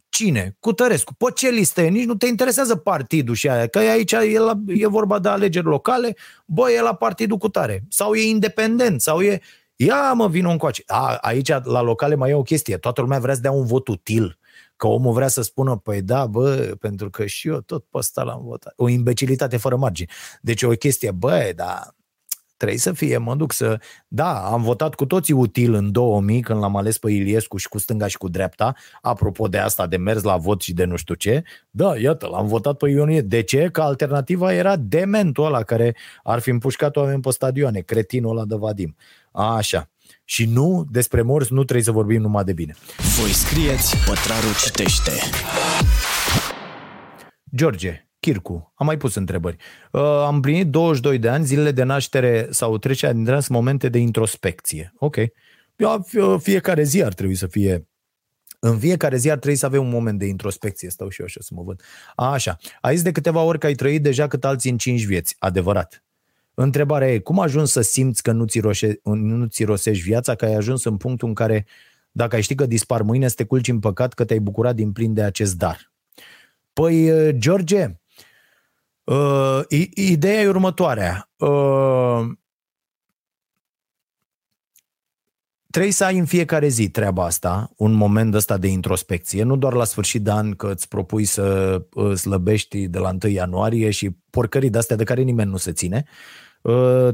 Cine? Cu Tărescu. Pe ce listă e? Nici nu te interesează partidul și aia. Că aici e, la, e vorba de alegeri locale, bă, e la partidul cu tare. Sau e independent, sau e... Ia mă, vină încoace. A, aici, la locale, mai e o chestie. Toată lumea vrea să dea un vot util că omul vrea să spună, păi da, bă, pentru că și eu tot pe ăsta l-am votat. O imbecilitate fără margine. Deci o chestie, bă, da, trebuie să fie, mă duc să... Da, am votat cu toții util în 2000 când l-am ales pe Iliescu și cu stânga și cu dreapta, apropo de asta, de mers la vot și de nu știu ce. Da, iată, l-am votat pe Ionie. De ce? Că alternativa era dementul ăla care ar fi împușcat oameni pe stadioane, cretinul ăla de Vadim. Așa. Și nu, despre morți nu trebuie să vorbim numai de bine. Voi scrieți, Pătraru citește. George, Chircu, am mai pus întrebări. Uh, am plinit 22 de ani, zilele de naștere sau trecerea dintre ani sunt momente de introspecție. Ok. Fiecare zi ar trebui să fie În fiecare zi ar trebui să avem un moment de introspecție. Stau și eu așa să mă văd. A, așa. Ai zis de câteva ori că ai trăit deja cât alții în cinci vieți. Adevărat. Întrebarea e, cum ajungi să simți că nu ți, roșe, nu ți rosești viața, că ai ajuns în punctul în care, dacă ai ști că dispar mâine, să te culci în păcat că te-ai bucurat din plin de acest dar? Păi, uh, George, uh, ideea e următoarea. Uh, trebuie să ai în fiecare zi treaba asta, un moment ăsta de introspecție, nu doar la sfârșit de an că îți propui să uh, slăbești de la 1 ianuarie și porcării de-astea de care nimeni nu se ține, uh,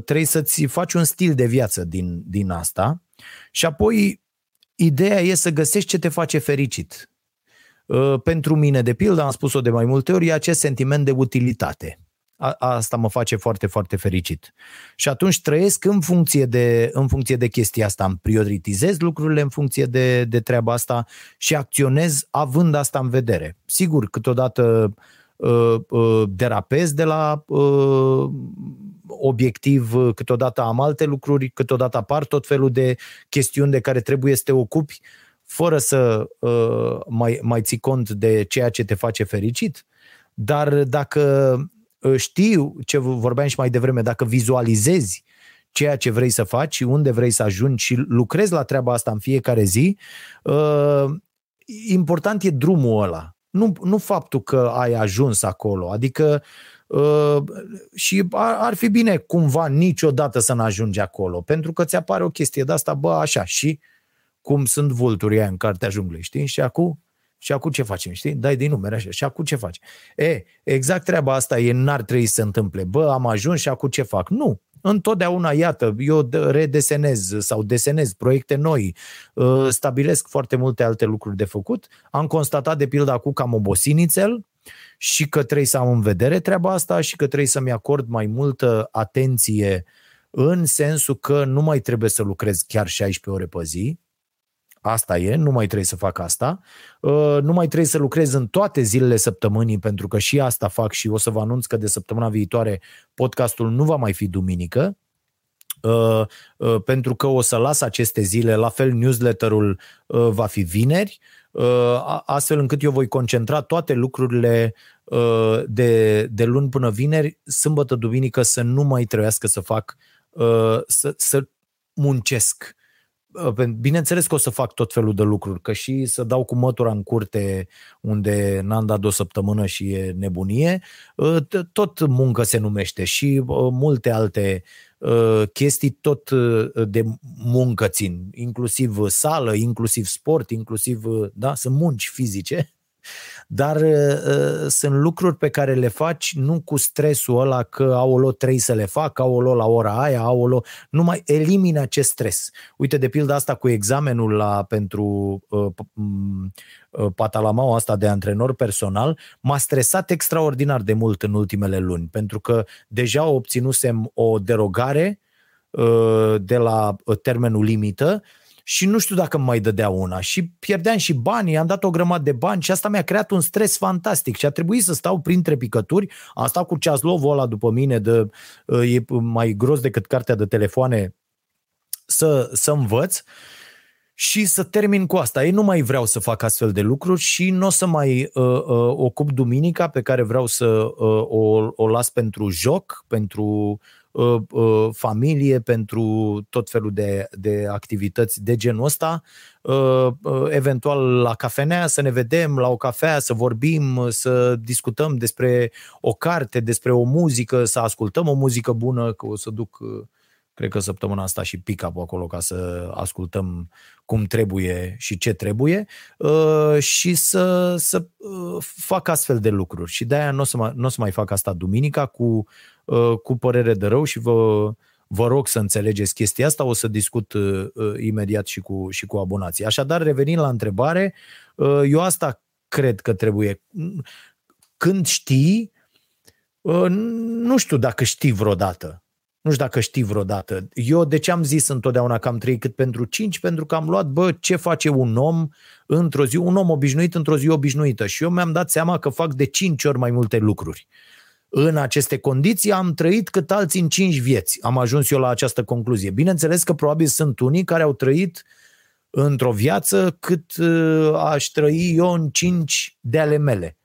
trebuie să-ți faci un stil de viață din, din asta și apoi ideea e să găsești ce te face fericit. Uh, pentru mine, de pildă, am spus-o de mai multe ori, e acest sentiment de utilitate a, asta mă face foarte, foarte fericit. Și atunci trăiesc în funcție de, în funcție de chestia asta, îmi prioritizez lucrurile în funcție de, de treaba asta și acționez având asta în vedere. Sigur, câteodată uh, uh, derapez de la uh, obiectiv, câteodată am alte lucruri, câteodată apar tot felul de chestiuni de care trebuie să te ocupi fără să uh, mai, mai ții cont de ceea ce te face fericit. Dar dacă Ă, știu ce vorbeam și mai devreme, dacă vizualizezi ceea ce vrei să faci și unde vrei să ajungi și lucrezi la treaba asta în fiecare zi, ă, important e drumul ăla. Nu, nu faptul că ai ajuns acolo. Adică ă, și ar, fi bine cumva niciodată să nu ajungi acolo, pentru că ți apare o chestie de asta, bă, așa, și cum sunt vulturii în cartea junglei, știi? Și acum și acum ce facem, știi? Dai din numere așa. Și acum ce faci? E, exact treaba asta e, n-ar trebui să se întâmple. Bă, am ajuns și acum ce fac? Nu. Întotdeauna, iată, eu redesenez sau desenez proiecte noi, ă, stabilesc foarte multe alte lucruri de făcut. Am constatat, de pildă, acum că am obosit nițel și că trebuie să am în vedere treaba asta și că trebuie să-mi acord mai multă atenție în sensul că nu mai trebuie să lucrez chiar 16 ore pe zi, Asta e, nu mai trebuie să fac asta. Uh, nu mai trebuie să lucrez în toate zilele săptămânii, pentru că și asta fac și o să vă anunț că de săptămâna viitoare podcastul nu va mai fi duminică, uh, uh, pentru că o să las aceste zile, la fel newsletterul va fi vineri, astfel încât eu voi concentra toate lucrurile de, de luni până vineri, sâmbătă, duminică, să nu mai trebuiască să fac, să, să muncesc. Uh, bineînțeles că o să fac tot felul de lucruri, că și să dau cu mătura în curte unde n-am dat o săptămână și e nebunie, uh, tot muncă se numește și uh, multe alte chestii tot de muncă țin, inclusiv sală, inclusiv sport, inclusiv, da, sunt munci fizice dar uh, uh, sunt lucruri pe care le faci nu cu stresul ăla că aolo trebuie să le fac, aolo la ora aia, aolo, nu mai elimini acest stres. Uite, de pildă asta cu examenul la, pentru uh, uh, patalamau asta de antrenor personal, m-a stresat extraordinar de mult în ultimele luni, pentru că deja obținusem o derogare uh, de la uh, termenul limită și nu știu dacă mai dădea una. Și pierdeam și banii, am dat o grămadă de bani și asta mi-a creat un stres fantastic și a trebuit să stau printre picături, am stat cu ceaslovul ăla după mine, de, e mai gros decât cartea de telefoane, să, să învăț. Și să termin cu asta. Ei nu mai vreau să fac astfel de lucruri și nu o să mai uh, uh, ocup duminica pe care vreau să uh, o, o las pentru joc, pentru Uh, uh, familie, pentru tot felul de, de activități de genul ăsta, uh, eventual la cafenea, să ne vedem la o cafea, să vorbim, să discutăm despre o carte, despre o muzică, să ascultăm o muzică bună, că o să duc cred că săptămâna asta și pick up acolo ca să ascultăm cum trebuie și ce trebuie și să, să fac astfel de lucruri. Și de-aia nu o să, mai, n-o să mai fac asta duminica cu Uh, cu părere de rău și vă, vă rog să înțelegeți chestia asta, o să discut uh, uh, imediat și cu, și cu abonații. Așadar, revenind la întrebare, uh, eu asta cred că trebuie. Când știi, uh, nu știu dacă știi vreodată. Nu știu dacă știi vreodată. Eu de ce am zis întotdeauna că am trăit cât pentru 5? Pentru că am luat, bă, ce face un om într-o zi, un om obișnuit într-o zi obișnuită. Și eu mi-am dat seama că fac de 5 ori mai multe lucruri în aceste condiții am trăit cât alții în cinci vieți. Am ajuns eu la această concluzie. Bineînțeles că probabil sunt unii care au trăit într-o viață cât uh, aș trăi eu în cinci de ale mele.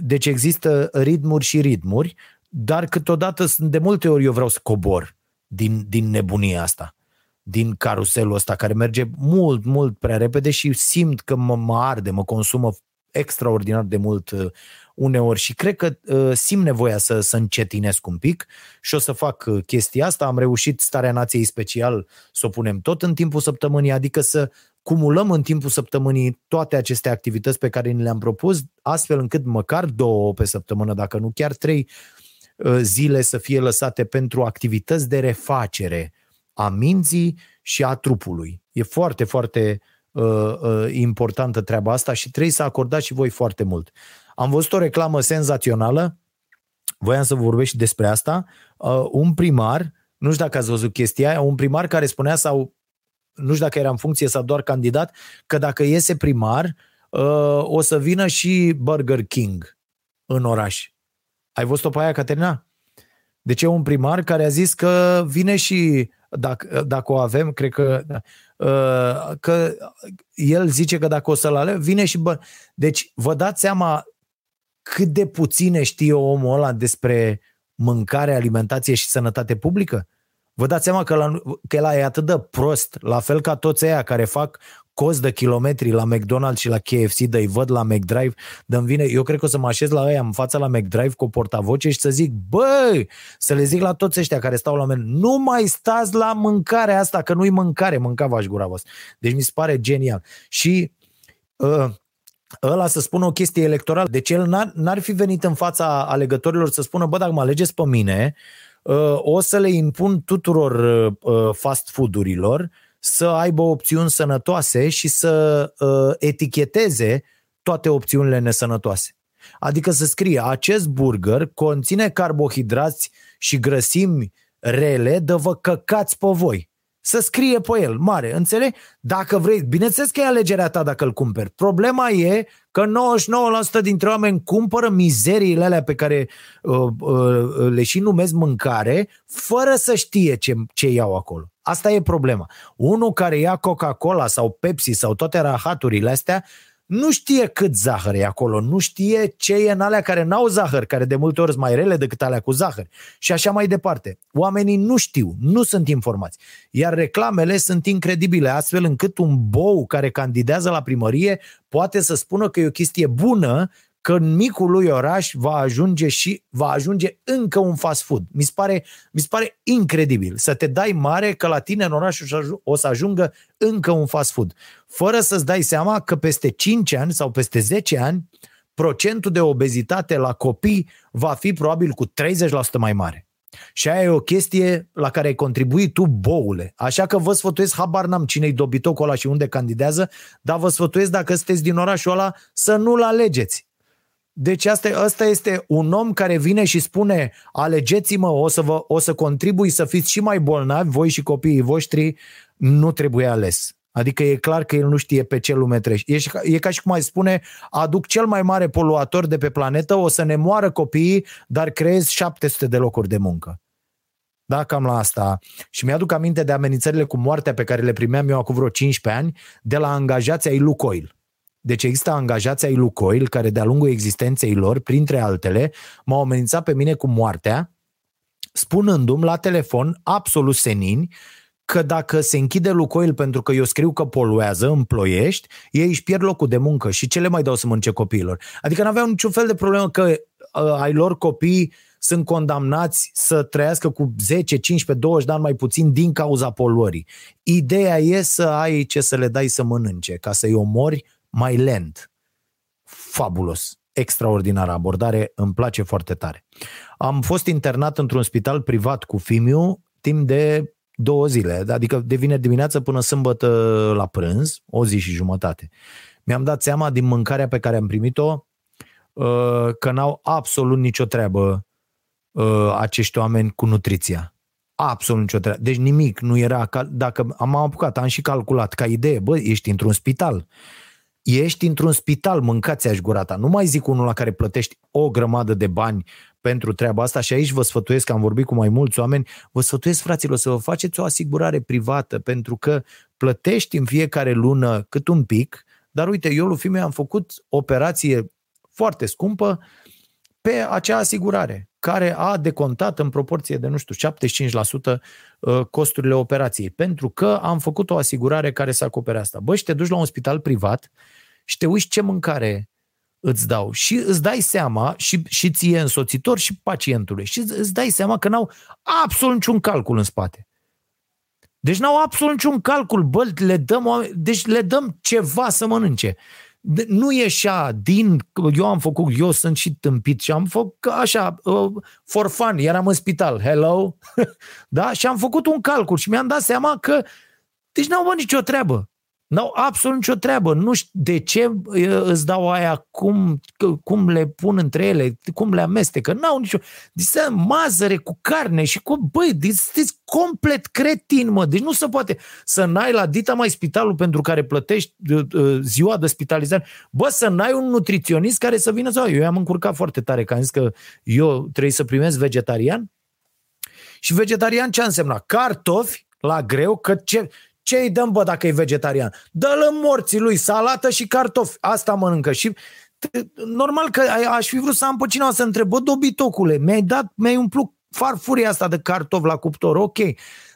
Deci există ritmuri și ritmuri, dar câteodată de multe ori eu vreau să cobor din, din nebunia asta, din caruselul ăsta care merge mult, mult prea repede și simt că mă, mă arde, mă consumă extraordinar de mult uh, uneori și cred că uh, simt nevoia să, să încetinesc un pic și o să fac uh, chestia asta. Am reușit starea nației special să o punem tot în timpul săptămânii, adică să cumulăm în timpul săptămânii toate aceste activități pe care ni le-am propus, astfel încât măcar două pe săptămână, dacă nu chiar trei uh, zile să fie lăsate pentru activități de refacere a minții și a trupului. E foarte, foarte uh, uh, importantă treaba asta și trebuie să acordați și voi foarte mult. Am văzut o reclamă senzațională, voiam să vorbesc și despre asta, uh, un primar, nu știu dacă ați văzut chestia aia, un primar care spunea sau nu știu dacă era în funcție sau doar candidat, că dacă iese primar, uh, o să vină și Burger King în oraș. Ai văzut-o pe aia, Caterina? Deci e un primar care a zis că vine și, dacă, dacă o avem, cred că, uh, că el zice că dacă o să-l ale, vine și... Bă, deci vă dați seama cât de puține știe omul ăla despre mâncare, alimentație și sănătate publică? Vă dați seama că, la, că el e atât de prost, la fel ca toți aia care fac cost de kilometri la McDonald's și la KFC, de-i văd la McDrive, de vine, eu cred că o să mă așez la ăia în fața la McDrive cu o portavoce și să zic, băi, să le zic la toți ăștia care stau la mine, nu mai stați la mâncarea asta, că nu-i mâncare, mânca v gura voastră. Deci mi se pare genial. Și uh, ăla să spună o chestie electorală. Deci el n-ar, n-ar fi venit în fața alegătorilor să spună, bă, dacă mă alegeți pe mine, uh, o să le impun tuturor uh, fast food-urilor să aibă opțiuni sănătoase și să uh, eticheteze toate opțiunile nesănătoase. Adică să scrie, acest burger conține carbohidrați și grăsimi rele, de vă căcați pe voi să scrie pe el, mare, înțeleg? Dacă vrei, bineînțeles că e alegerea ta dacă îl cumperi. Problema e că 99% dintre oameni cumpără mizeriile alea pe care uh, uh, le și numesc mâncare, fără să știe ce, ce iau acolo. Asta e problema. Unul care ia Coca-Cola sau Pepsi sau toate rahaturile astea, nu știe cât zahăr e acolo, nu știe ce e în alea care n-au zahăr, care de multe ori sunt mai rele decât alea cu zahăr și așa mai departe. Oamenii nu știu, nu sunt informați. Iar reclamele sunt incredibile, astfel încât un bou care candidează la primărie poate să spună că e o chestie bună că în micul lui oraș va ajunge și va ajunge încă un fast food. Mi se pare, mi se pare incredibil să te dai mare că la tine în oraș o să ajungă încă un fast food. Fără să-ți dai seama că peste 5 ani sau peste 10 ani procentul de obezitate la copii va fi probabil cu 30% mai mare. Și aia e o chestie la care ai contribuit tu, boule. Așa că vă sfătuiesc, habar n-am cine-i dobitocul ăla și unde candidează, dar vă sfătuiesc dacă sunteți din orașul ăla să nu-l alegeți. Deci asta, asta este un om care vine și spune alegeți-mă, o să, vă, o să contribui să fiți și mai bolnavi, voi și copiii voștri, nu trebuie ales. Adică e clar că el nu știe pe ce lume treci. E, e ca și cum ai spune, aduc cel mai mare poluator de pe planetă, o să ne moară copiii, dar creez 700 de locuri de muncă. Da, cam la asta. Și mi-aduc aminte de amenințările cu moartea pe care le primeam eu acum vreo 15 ani de la angajații ai Lucoil. Deci există angajații ai Lucoil care de-a lungul existenței lor, printre altele, m-au amenințat pe mine cu moartea, spunându-mi la telefon, absolut senini, că dacă se închide Lucoil pentru că eu scriu că poluează în ploiești, ei își pierd locul de muncă și ce le mai dau să mănânce copiilor? Adică n-aveau niciun fel de problemă că uh, ai lor copii sunt condamnați să trăiască cu 10, 15, 20 de ani mai puțin din cauza poluării. Ideea e să ai ce să le dai să mănânce, ca să-i omori mai lent. Fabulos, extraordinară abordare, îmi place foarte tare. Am fost internat într-un spital privat cu Fimiu timp de două zile, adică de vineri dimineață până sâmbătă la prânz, o zi și jumătate. Mi-am dat seama din mâncarea pe care am primit-o uh, că n-au absolut nicio treabă uh, acești oameni cu nutriția. Absolut nicio treabă. Deci nimic nu era, dacă am apucat, am și calculat ca idee, bă, ești într-un spital ești într-un spital, mâncați-aș gura ta. Nu mai zic unul la care plătești o grămadă de bani pentru treaba asta și aici vă sfătuiesc, că am vorbit cu mai mulți oameni, vă sfătuiesc, fraților, să vă faceți o asigurare privată, pentru că plătești în fiecare lună cât un pic, dar uite, eu lui Fimei am făcut operație foarte scumpă pe acea asigurare, care a decontat în proporție de, nu știu, 75% uh, costurile operației, pentru că am făcut o asigurare care să acopere asta. Bă, și te duci la un spital privat și te uiți ce mâncare îți dau și îți dai seama și, și ție însoțitor și pacientului și îți dai seama că n-au absolut niciun calcul în spate. Deci n-au absolut niciun calcul, bă, le dăm, deci le dăm ceva să mănânce. Nu ieșea din, eu am făcut, eu sunt și tâmpit și am făcut așa, uh, for fun, eram în spital, hello, da? Și am făcut un calcul și mi-am dat seama că, deci n-au bă nicio treabă. N-au absolut nicio treabă. Nu știu de ce îți dau aia, cum, cum le pun între ele, cum le amestecă. N-au nicio... Deci mazăre cu carne și cu... Băi, deci complet cretin, mă. Deci nu se poate să n-ai la dita mai spitalul pentru care plătești ziua de spitalizare. Bă, să n-ai un nutriționist care să vină să... Eu am încurcat foarte tare, că am zis că eu trebuie să primesc vegetarian. Și vegetarian ce însemna? Cartofi la greu, că ce, ce îi dăm, bă, dacă e vegetarian? Dă-l morții lui, salată și cartofi. Asta mănâncă. Și normal că aș fi vrut să am pe cineva să întreb, bă, dobitocule, mi-ai dat, mi-ai umplut farfuria asta de cartofi la cuptor, ok,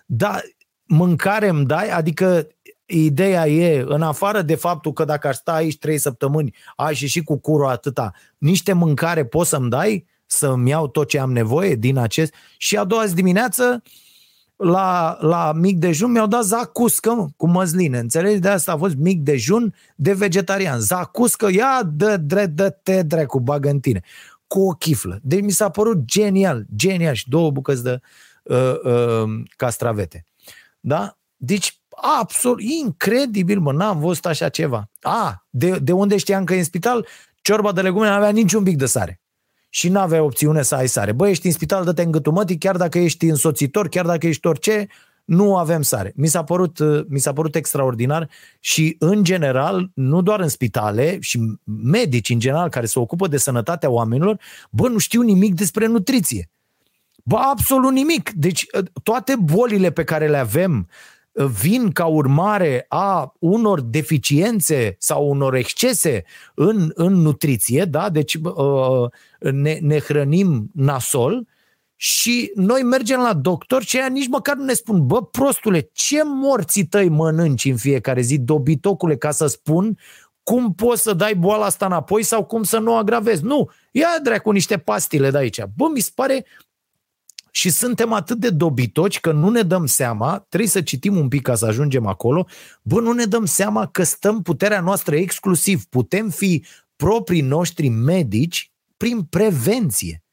dar mâncare îmi dai? Adică ideea e, în afară de faptul că dacă ar sta aici trei săptămâni, ai și și cu curul atâta, niște mâncare poți să-mi dai? Să-mi iau tot ce am nevoie din acest... Și a doua zi dimineață, uh, la, la mic dejun mi-au dat zacuscă cu măsline, înțelegi? De asta a fost mic dejun de vegetarian. Zacuscă, ia dă, dă, dă te dracu, bagă în tine. Cu o chiflă. Deci mi s-a părut genial, genial și două bucăți de uh, uh, castravete. Da? Deci absolut incredibil, mă, n-am văzut așa ceva. A, de, de unde știam că e în spital, ciorba de legume nu avea niciun pic de sare și nu avea opțiune să ai sare. Băi, ești în spital, dă-te în gâtul mătii, chiar dacă ești însoțitor, chiar dacă ești orice, nu avem sare. Mi s-a părut, uh, mi s-a părut extraordinar și, în general, nu doar în spitale, și medici, în general, care se ocupă de sănătatea oamenilor, bă, nu știu nimic despre nutriție. Bă, absolut nimic. Deci, uh, toate bolile pe care le avem, vin ca urmare a unor deficiențe sau unor excese în, în nutriție, da? deci uh, ne, ne hrănim nasol și noi mergem la doctor și aia nici măcar nu ne spun, bă, prostule, ce morții tăi mănânci în fiecare zi, dobitocule, ca să spun cum poți să dai boala asta înapoi sau cum să nu o agravezi. Nu, ia dracu niște pastile de aici. Bă, mi se pare și suntem atât de dobitoci că nu ne dăm seama, trebuie să citim un pic ca să ajungem acolo, bă, nu ne dăm seama că stăm puterea noastră exclusiv, putem fi proprii noștri medici prin prevenție.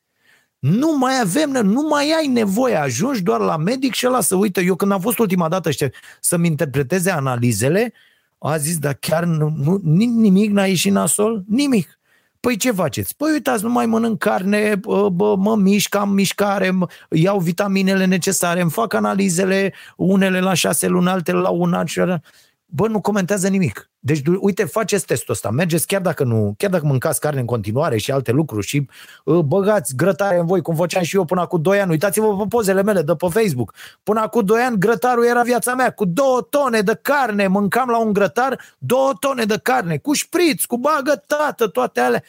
Nu mai avem, nu mai ai nevoie, ajungi doar la medic și ăla să uită. Eu când am fost ultima dată știu, să-mi interpreteze analizele, a zis, dar chiar nu, nu, nimic n-a ieșit nasol? Nimic. Păi ce faceți? Păi uitați, nu mai mănânc carne, bă, mă mișc, am mișcare, iau vitaminele necesare, îmi fac analizele, unele la șase luni, altele la un an. Bă, nu comentează nimic. Deci, uite, faceți testul ăsta, mergeți chiar dacă nu, chiar dacă mâncați carne în continuare și alte lucruri și uh, băgați grătare în voi, cum făceam și eu până acum 2 ani. Uitați-vă pe pozele mele de pe Facebook. Până acum 2 ani grătarul era viața mea, cu două tone de carne, mâncam la un grătar două tone de carne, cu șpriț, cu bagă tată, toate alea.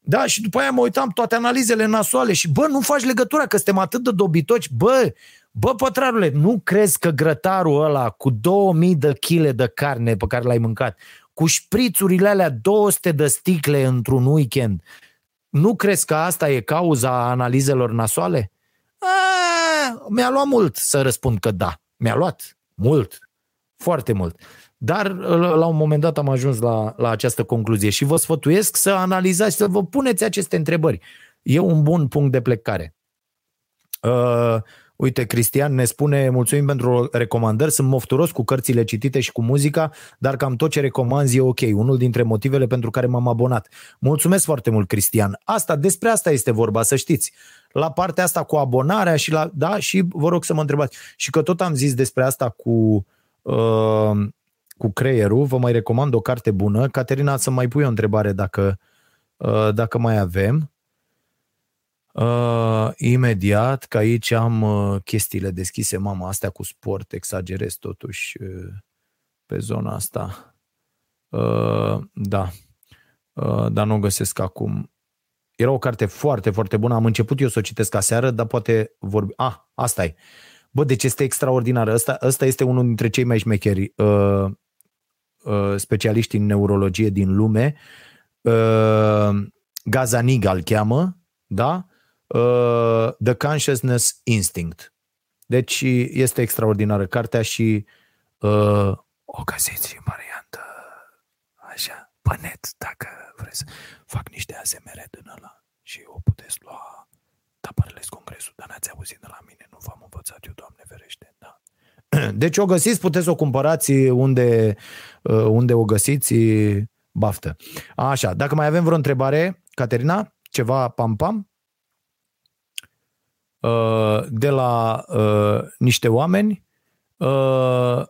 Da, și după aia mă uitam toate analizele nasoale și bă, nu faci legătura că suntem atât de dobitoci, bă, Bă, pătrarule, nu crezi că grătarul ăla cu 2000 de kg de carne pe care l-ai mâncat, cu șprițurile alea 200 de sticle într-un weekend, nu crezi că asta e cauza analizelor nasoale? A, mi-a luat mult să răspund că da. Mi-a luat mult, foarte mult. Dar la un moment dat am ajuns la, la această concluzie și vă sfătuiesc să analizați, să vă puneți aceste întrebări. E un bun punct de plecare. Uh, Uite, Cristian ne spune, mulțumim pentru recomandări, sunt mofturos cu cărțile citite și cu muzica, dar cam tot ce recomanzi e ok, unul dintre motivele pentru care m-am abonat. Mulțumesc foarte mult, Cristian. Asta, despre asta este vorba, să știți. La partea asta cu abonarea și la, da, și vă rog să mă întrebați. Și că tot am zis despre asta cu, uh, cu creierul, vă mai recomand o carte bună. Caterina, să mai pui o întrebare dacă, uh, dacă mai avem. Uh, imediat, că aici am uh, chestiile deschise, mama, astea cu sport, exagerez totuși. Uh, pe zona asta. Uh, da, uh, dar nu o găsesc acum. Era o carte foarte, foarte bună. Am început eu să o citesc aseară, dar poate vorbi... Ah, asta e. Bă, deci este extraordinar. Ăsta, ăsta este unul dintre cei mai șmecheri uh, uh, specialiști în neurologie din lume. Uh, Gazanig îl cheamă, da? Uh, The Consciousness Instinct. Deci este extraordinară cartea și uh, o găsiți în variantă așa, pe net, dacă vreți. Fac niște ASMR din ăla și o puteți lua taparele congresul, dar n-ați auzit de la mine, nu v-am învățat eu, Doamne ferește, da. Deci o găsiți, puteți o cumpărați unde, uh, unde o găsiți, baftă. Așa, dacă mai avem vreo întrebare, Caterina, ceva pam-pam? Uh, de la uh, niște oameni. Uh,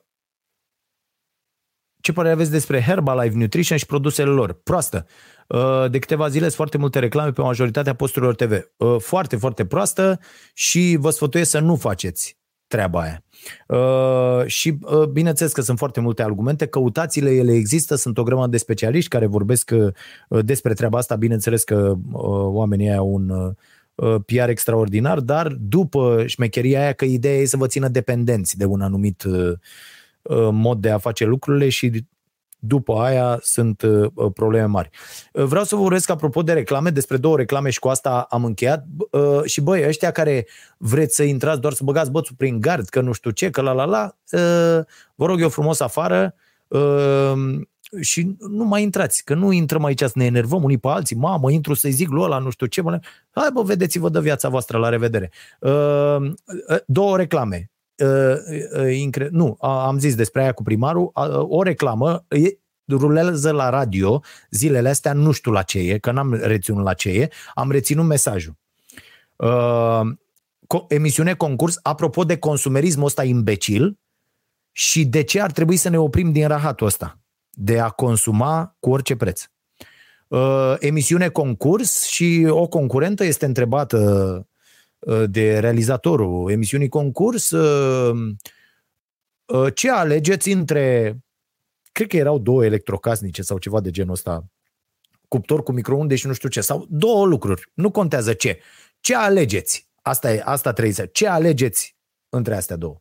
ce părere aveți despre Herbalife Nutrition și produsele lor? Proastă. De câteva zile sunt foarte multe reclame pe majoritatea posturilor TV. Foarte, foarte proastă și vă sfătuiesc să nu faceți treaba aia. și bineînțeles că sunt foarte multe argumente, căutațiile ele există, sunt o grămadă de specialiști care vorbesc despre treaba asta, bineînțeles că oamenii au un Uh, PR extraordinar, dar după șmecheria aia că ideea e să vă țină dependenți de un anumit uh, uh, mod de a face lucrurile și după aia sunt probleme mari. Vreau să vă vorbesc apropo de reclame, despre două reclame și cu asta am încheiat. Și băi, ăștia care vreți să intrați doar să băgați bățul prin gard, că nu știu ce, că la la la, vă rog eu frumos afară, și nu mai intrați, că nu intrăm aici să ne enervăm unii pe alții, mamă, intru să-i zic lui ăla, nu știu ce, mă, hai bă, vedeți-vă de viața voastră, la revedere. Uh, uh două reclame. Uh, uh, nu, am zis despre aia cu primarul, uh, o reclamă, e, rulează la radio zilele astea, nu știu la ce e, că n-am reținut la ce e, am reținut mesajul. Uh, emisiune concurs, apropo de consumerismul ăsta imbecil și de ce ar trebui să ne oprim din rahatul ăsta de a consuma cu orice preț. Uh, emisiune concurs și o concurentă este întrebată uh, de realizatorul emisiunii concurs uh, ce alegeți între cred că erau două electrocasnice sau ceva de genul ăsta cuptor cu microunde și nu știu ce, sau două lucruri, nu contează ce. Ce alegeți? Asta e, asta trebuie să. Ce alegeți între astea două?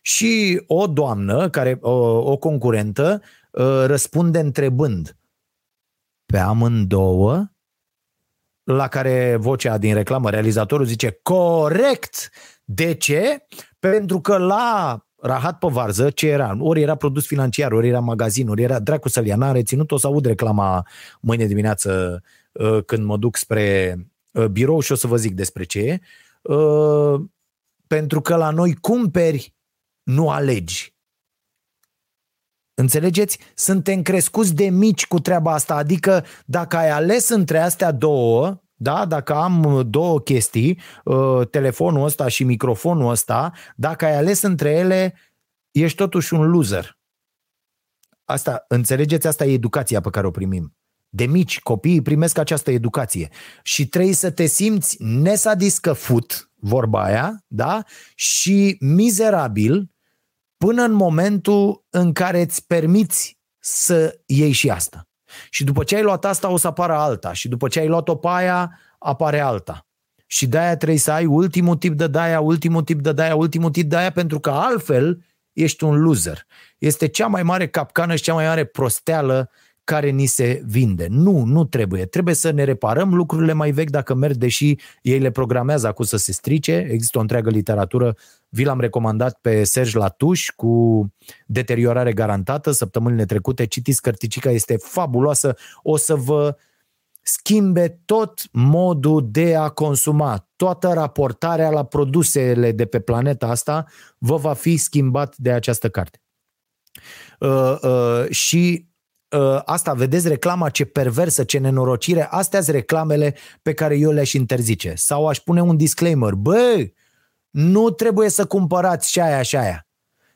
Și o doamnă, care, o, o concurentă, Uh, răspunde întrebând pe amândouă, la care vocea din reclamă, realizatorul zice corect. De ce? Pentru că la rahat pe varză, ce era? Ori era produs financiar, ori era magazin, ori era dracu să-l ia. N-am reținut, o să aud reclama mâine dimineață uh, când mă duc spre uh, birou și o să vă zic despre ce e. Pentru că la noi cumperi, nu alegi. Înțelegeți? Suntem crescuți de mici cu treaba asta, adică dacă ai ales între astea două, da? Dacă am două chestii, uh, telefonul ăsta și microfonul ăsta, dacă ai ales între ele, ești totuși un loser. Asta, înțelegeți? Asta e educația pe care o primim. De mici, copiii primesc această educație și trebuie să te simți nesadiscăfut, vorba aia, da? Și mizerabil până în momentul în care îți permiți să iei și asta. Și după ce ai luat asta, o să apară alta. Și după ce ai luat-o pe aia, apare alta. Și de-aia trebuie să ai ultimul tip de daia, ultimul tip de daia, ultimul tip de aia, pentru că altfel ești un loser. Este cea mai mare capcană și cea mai mare prosteală care ni se vinde. Nu, nu trebuie. Trebuie să ne reparăm lucrurile mai vechi dacă merg, deși ei le programează acum să se strice. Există o întreagă literatură, vi l-am recomandat pe Serge Latuș cu deteriorare garantată săptămânile trecute. Citiți cărticica, este fabuloasă. O să vă schimbe tot modul de a consuma. Toată raportarea la produsele de pe planeta asta vă va fi schimbat de această carte. Uh, uh, și uh, asta, vedeți reclama ce perversă, ce nenorocire, astea sunt reclamele pe care eu le-aș interzice. Sau aș pune un disclaimer, bă, nu trebuie să cumpărați și aia și aia.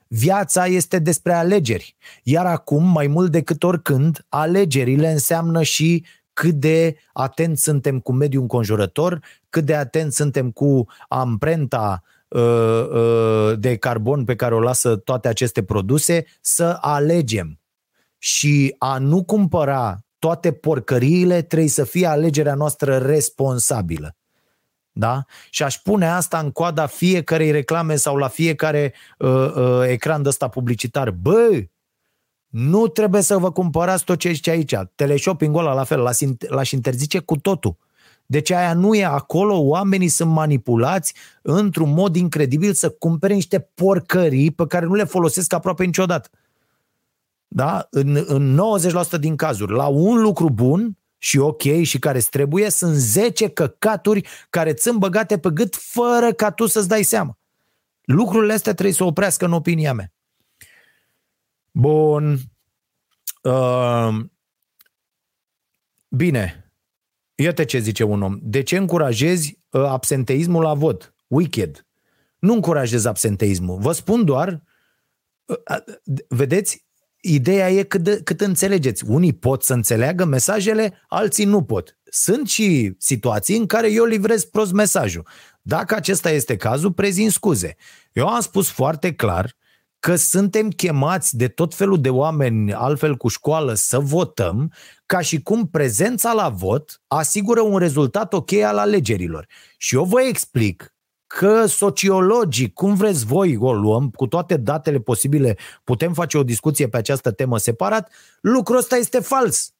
Viața este despre alegeri. Iar acum, mai mult decât oricând, alegerile înseamnă și cât de atenți suntem cu mediul înconjurător, cât de atenți suntem cu amprenta uh, uh, de carbon pe care o lasă toate aceste produse, să alegem. Și a nu cumpăra toate porcăriile trebuie să fie alegerea noastră responsabilă. Da? Și aș pune asta în coada fiecarei reclame sau la fiecare uh, uh, ecran de ăsta publicitar. Bă, nu trebuie să vă cumpărați tot ce este aici. Teleshopping-ul ăla la fel, l-aș, l-aș interzice cu totul. Deci aia nu e acolo, oamenii sunt manipulați într-un mod incredibil să cumpere niște porcării pe care nu le folosesc aproape niciodată. Da? În, în 90% din cazuri, la un lucru bun și ok și care îți trebuie, sunt 10 căcaturi care țin băgate pe gât fără ca tu să-ți dai seama. Lucrurile astea trebuie să oprească în opinia mea. Bun. Uh, bine. Iată ce zice un om. De ce încurajezi uh, absenteismul la vot? Wicked. Nu încurajez absenteismul. Vă spun doar, uh, vedeți, ideea e cât, de, cât înțelegeți. Unii pot să înțeleagă mesajele, alții nu pot. Sunt și situații în care eu livrez prost mesajul. Dacă acesta este cazul, prezint scuze. Eu am spus foarte clar că suntem chemați de tot felul de oameni, altfel cu școală, să votăm, ca și cum prezența la vot asigură un rezultat ok al alegerilor. Și eu vă explic că sociologii, cum vreți voi, o luăm, cu toate datele posibile, putem face o discuție pe această temă separat, lucrul ăsta este fals.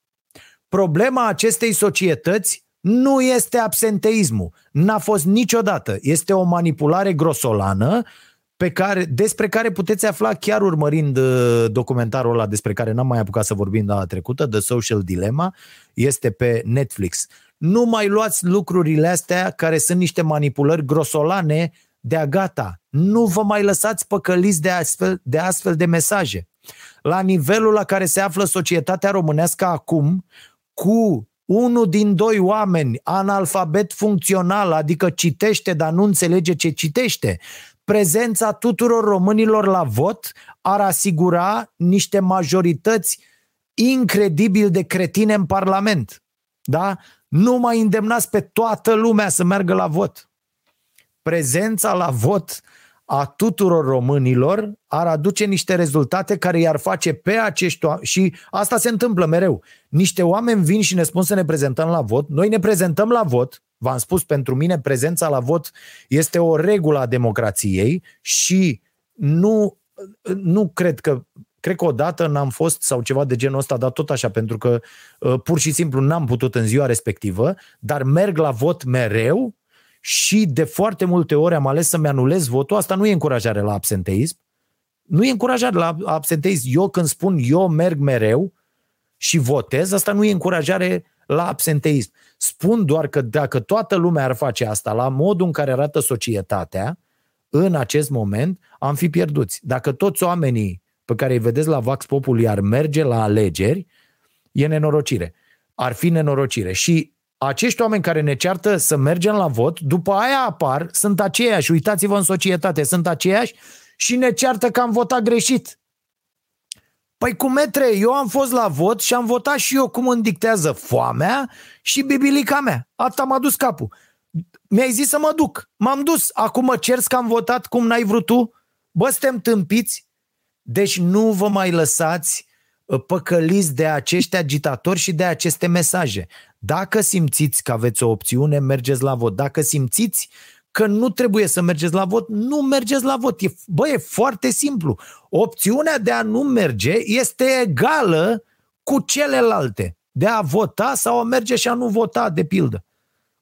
Problema acestei societăți nu este absenteismul. N-a fost niciodată. Este o manipulare grosolană pe care, despre care puteți afla chiar urmărind uh, documentarul ăla despre care n-am mai apucat să vorbim data trecută, The Social Dilemma, este pe Netflix. Nu mai luați lucrurile astea care sunt niște manipulări grosolane de-a gata. Nu vă mai lăsați păcăliți de astfel, de astfel de mesaje. La nivelul la care se află societatea românească acum, cu unul din doi oameni analfabet funcțional, adică citește, dar nu înțelege ce citește, prezența tuturor românilor la vot ar asigura niște majorități incredibil de cretine în Parlament. Da? Nu mai îndemnați pe toată lumea să meargă la vot. Prezența la vot a tuturor românilor ar aduce niște rezultate care i-ar face pe acești oameni, și asta se întâmplă mereu. Niște oameni vin și ne spun să ne prezentăm la vot, noi ne prezentăm la vot, v-am spus, pentru mine prezența la vot este o regulă a democrației și nu, nu cred că cred că odată n-am fost sau ceva de genul ăsta, dar tot așa, pentru că uh, pur și simplu n-am putut în ziua respectivă, dar merg la vot mereu și de foarte multe ori am ales să-mi anulez votul. Asta nu e încurajare la absenteism. Nu e încurajare la absenteism. Eu când spun eu merg mereu și votez, asta nu e încurajare la absenteism. Spun doar că dacă toată lumea ar face asta la modul în care arată societatea, în acest moment am fi pierduți. Dacă toți oamenii pe care îi vedeți la Vax Populi ar merge la alegeri, e nenorocire. Ar fi nenorocire. Și acești oameni care ne ceartă să mergem la vot, după aia apar, sunt aceiași, uitați-vă în societate, sunt aceiași și ne ceartă că am votat greșit. Păi cu metre, eu am fost la vot și am votat și eu cum îmi dictează foamea și bibilica mea. Asta m-a dus capul. Mi-ai zis să mă duc. M-am dus. Acum mă cerți că am votat cum n-ai vrut tu? Bă, suntem tâmpiți? Deci nu vă mai lăsați uh, păcăliți de acești agitatori și de aceste mesaje. Dacă simțiți că aveți o opțiune, mergeți la vot. Dacă simțiți că nu trebuie să mergeți la vot, nu mergeți la vot. E, bă, e foarte simplu. Opțiunea de a nu merge este egală cu celelalte. De a vota sau a merge și a nu vota, de pildă.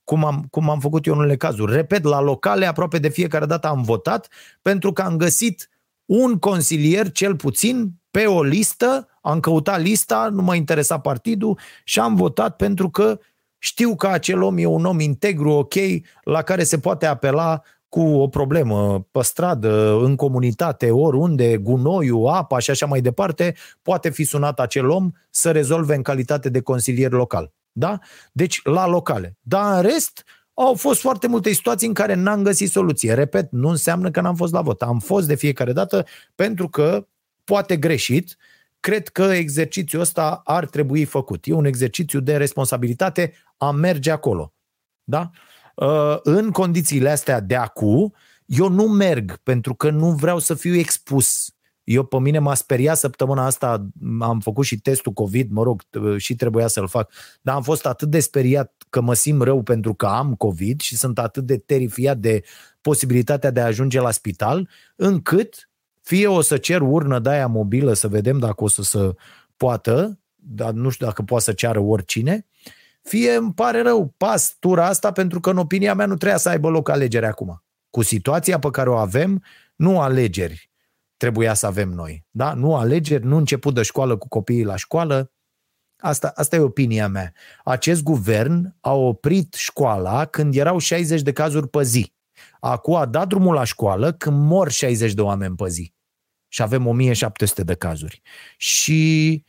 Cum am, cum am făcut eu în unele cazuri. Repet, la locale aproape de fiecare dată am votat pentru că am găsit un consilier cel puțin pe o listă, am căutat lista, nu mă interesa partidul și am votat pentru că știu că acel om e un om integru, ok, la care se poate apela cu o problemă pe stradă, în comunitate, oriunde, gunoiul, apa și așa mai departe, poate fi sunat acel om să rezolve în calitate de consilier local. Da? Deci la locale. Dar în rest, au fost foarte multe situații în care n-am găsit soluție. Repet, nu înseamnă că n-am fost la vot. Am fost de fiecare dată pentru că, poate greșit, cred că exercițiul ăsta ar trebui făcut. E un exercițiu de responsabilitate a merge acolo. Da? Uh, în condițiile astea de acu, Eu nu merg pentru că nu vreau să fiu expus. Eu pe mine m-a speriat săptămâna asta, am făcut și testul COVID, mă rog, și trebuia să-l fac, dar am fost atât de speriat că mă simt rău pentru că am COVID și sunt atât de terifiat de posibilitatea de a ajunge la spital, încât fie o să cer urnă de aia mobilă să vedem dacă o să se poată, dar nu știu dacă poate să ceară oricine, fie îmi pare rău, pas tura asta pentru că în opinia mea nu trebuia să aibă loc alegere acum. Cu situația pe care o avem, nu alegeri trebuia să avem noi. Da? Nu alegeri, nu început de școală cu copiii la școală. Asta, asta e opinia mea. Acest guvern a oprit școala când erau 60 de cazuri pe zi. Acum a dat drumul la școală când mor 60 de oameni pe zi. Și avem 1700 de cazuri. Și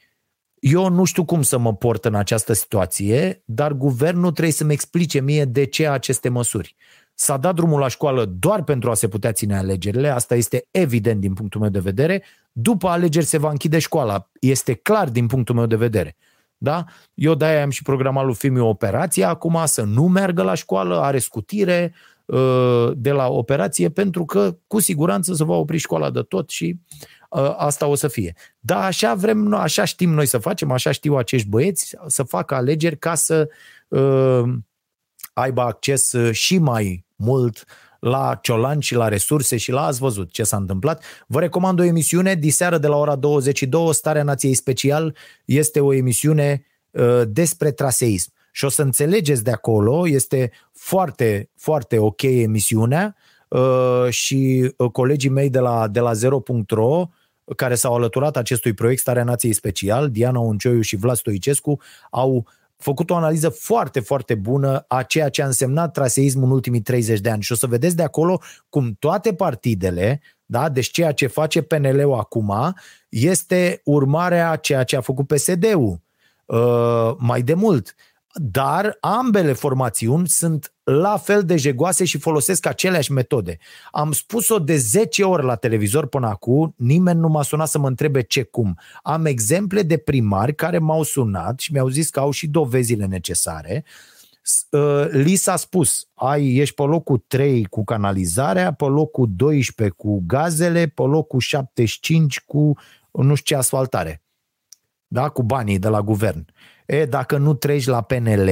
eu nu știu cum să mă port în această situație, dar guvernul trebuie să-mi explice mie de ce aceste măsuri. S-a dat drumul la școală doar pentru a se putea ține alegerile, asta este evident din punctul meu de vedere. După alegeri se va închide școala, este clar din punctul meu de vedere. Da? Eu de-aia am și programat lui Fimiu operația acum să nu meargă la școală, are scutire uh, de la operație pentru că cu siguranță se va opri școala de tot și uh, asta o să fie. Da, așa vrem, așa știm noi să facem, așa știu acești băieți să facă alegeri ca să uh, aibă acces și mai mult la ciolan și la resurse și la ați văzut ce s-a întâmplat. Vă recomand o emisiune diseară de la ora 22, Starea Nației Special este o emisiune uh, despre traseism. Și o să înțelegeți de acolo, este foarte, foarte ok emisiunea uh, și uh, colegii mei de la, de la 0.ro care s-au alăturat acestui proiect Starea Nației Special, Diana Uncioiu și Vlad Stoicescu, au făcut o analiză foarte, foarte bună a ceea ce a însemnat traseismul în ultimii 30 de ani. Și o să vedeți de acolo cum toate partidele, da, deci ceea ce face PNL-ul acum este urmarea ceea ce a făcut PSD-ul uh, mai de mult. Dar ambele formațiuni sunt la fel de jegoase și folosesc aceleași metode. Am spus-o de 10 ori la televizor până acum, nimeni nu m-a sunat să mă întrebe ce cum. Am exemple de primari care m-au sunat și mi-au zis că au și dovezile necesare. Uh, li s-a spus, ai, ești pe locul 3 cu canalizarea, pe locul 12 cu gazele, pe locul 75 cu nu știu ce asfaltare. Da? Cu banii de la guvern. E, dacă nu treci la PNL,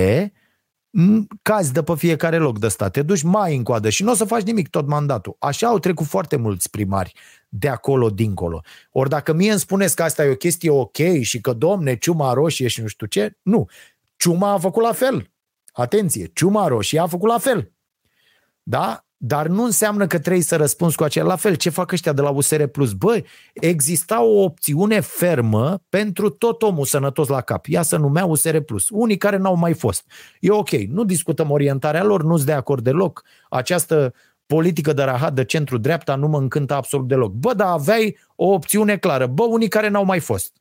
cazi de pe fiecare loc de stat, te duci mai în coadă și nu o să faci nimic tot mandatul. Așa au trecut foarte mulți primari de acolo dincolo. Ori dacă mie îmi spuneți că asta e o chestie ok și că, domne, ciuma roșie și nu știu ce, nu. Ciuma a făcut la fel. Atenție, ciuma roșie a făcut la fel. Da? Dar nu înseamnă că trebuie să răspunzi cu acela. La fel, ce fac ăștia de la USR Plus? Băi, exista o opțiune fermă pentru tot omul sănătos la cap. Ea se numea USR Plus. Unii care n-au mai fost. E ok, nu discutăm orientarea lor, nu-s de acord deloc. Această politică de rahat de centru-dreapta nu mă încântă absolut deloc. Bă, dar aveai o opțiune clară. Bă, unii care n-au mai fost.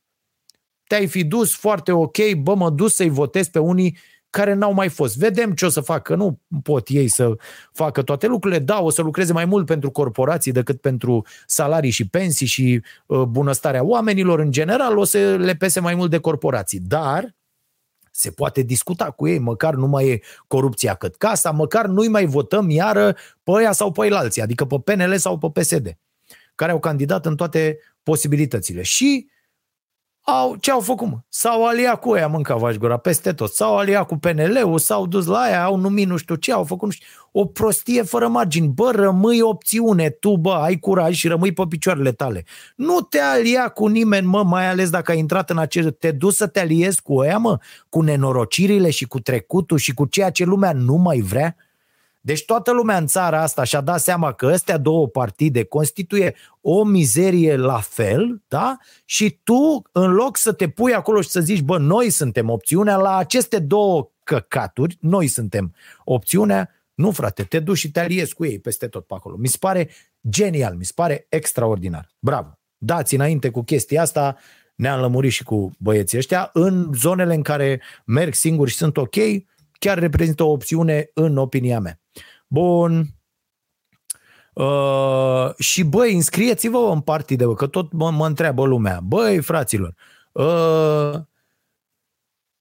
Te-ai fi dus foarte ok, bă, mă dus să-i votez pe unii care n-au mai fost. Vedem ce o să facă. Nu pot ei să facă toate lucrurile. Da, o să lucreze mai mult pentru corporații decât pentru salarii și pensii și uh, bunăstarea oamenilor în general. O să le pese mai mult de corporații. Dar se poate discuta cu ei, măcar nu mai e corupția cât casa, măcar nu-i mai votăm iară pe ăia sau pe alții, adică pe PNL sau pe PSD, care au candidat în toate posibilitățile. Și au, ce au făcut, mă? S-au aliat cu ea, mânca vaș gura, peste tot. S-au aliat cu PNL-ul, s-au dus la ea, au numit nu știu ce, au făcut nu știu, o prostie fără margini. Bă, rămâi opțiune, tu, bă, ai curaj și rămâi pe picioarele tale. Nu te alia cu nimeni, mă, mai ales dacă ai intrat în acest... Te duci să te aliezi cu ea, mă, cu nenorocirile și cu trecutul și cu ceea ce lumea nu mai vrea. Deci toată lumea în țara asta și-a dat seama că astea două partide constituie o mizerie la fel, da? Și tu, în loc să te pui acolo și să zici, bă, noi suntem opțiunea, la aceste două căcaturi, noi suntem opțiunea, nu, frate, te duci și te aliezi cu ei peste tot pe acolo. Mi se pare genial, mi se pare extraordinar. Bravo! Dați înainte cu chestia asta, ne-am lămurit și cu băieții ăștia. În zonele în care merg singuri și sunt ok, chiar reprezintă o opțiune în opinia mea. Bun. Uh, și băi, înscrieți-vă în partide, că tot mă, mă întreabă lumea. Băi, fraților, uh,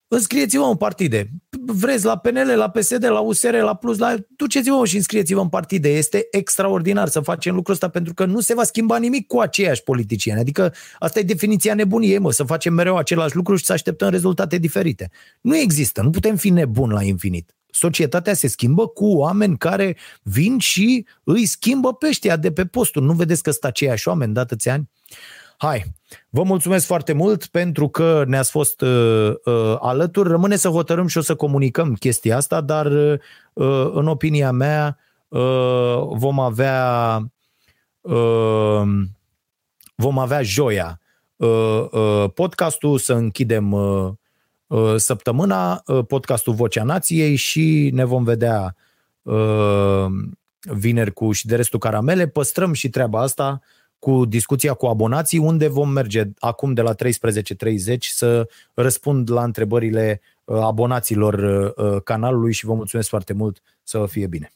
înscrieți-vă în partide. Vreți la PNL, la PSD, la USR, la Plus, la... duceți-vă și înscrieți-vă în partide. Este extraordinar să facem lucrul ăsta pentru că nu se va schimba nimic cu aceiași politicieni. Adică asta e definiția nebuniei, mă, să facem mereu același lucru și să așteptăm rezultate diferite. Nu există, nu putem fi nebuni la infinit. Societatea se schimbă cu oameni care vin și îi schimbă pe ăștia de pe postul. Nu vedeți că sunt aceiași oameni dată ani? Hai, vă mulțumesc foarte mult pentru că ne-ați fost uh, uh, alături. Rămâne să hotărâm și o să comunicăm chestia asta, dar uh, în opinia mea uh, vom avea uh, vom avea joia uh, uh, podcastul să închidem uh, uh, săptămâna, uh, podcastul Vocea Nației și ne vom vedea uh, vineri cu și de restul caramele. Păstrăm și treaba asta cu discuția cu abonații, unde vom merge acum de la 13.30 să răspund la întrebările uh, abonaților uh, canalului și vă mulțumesc foarte mult să fie bine.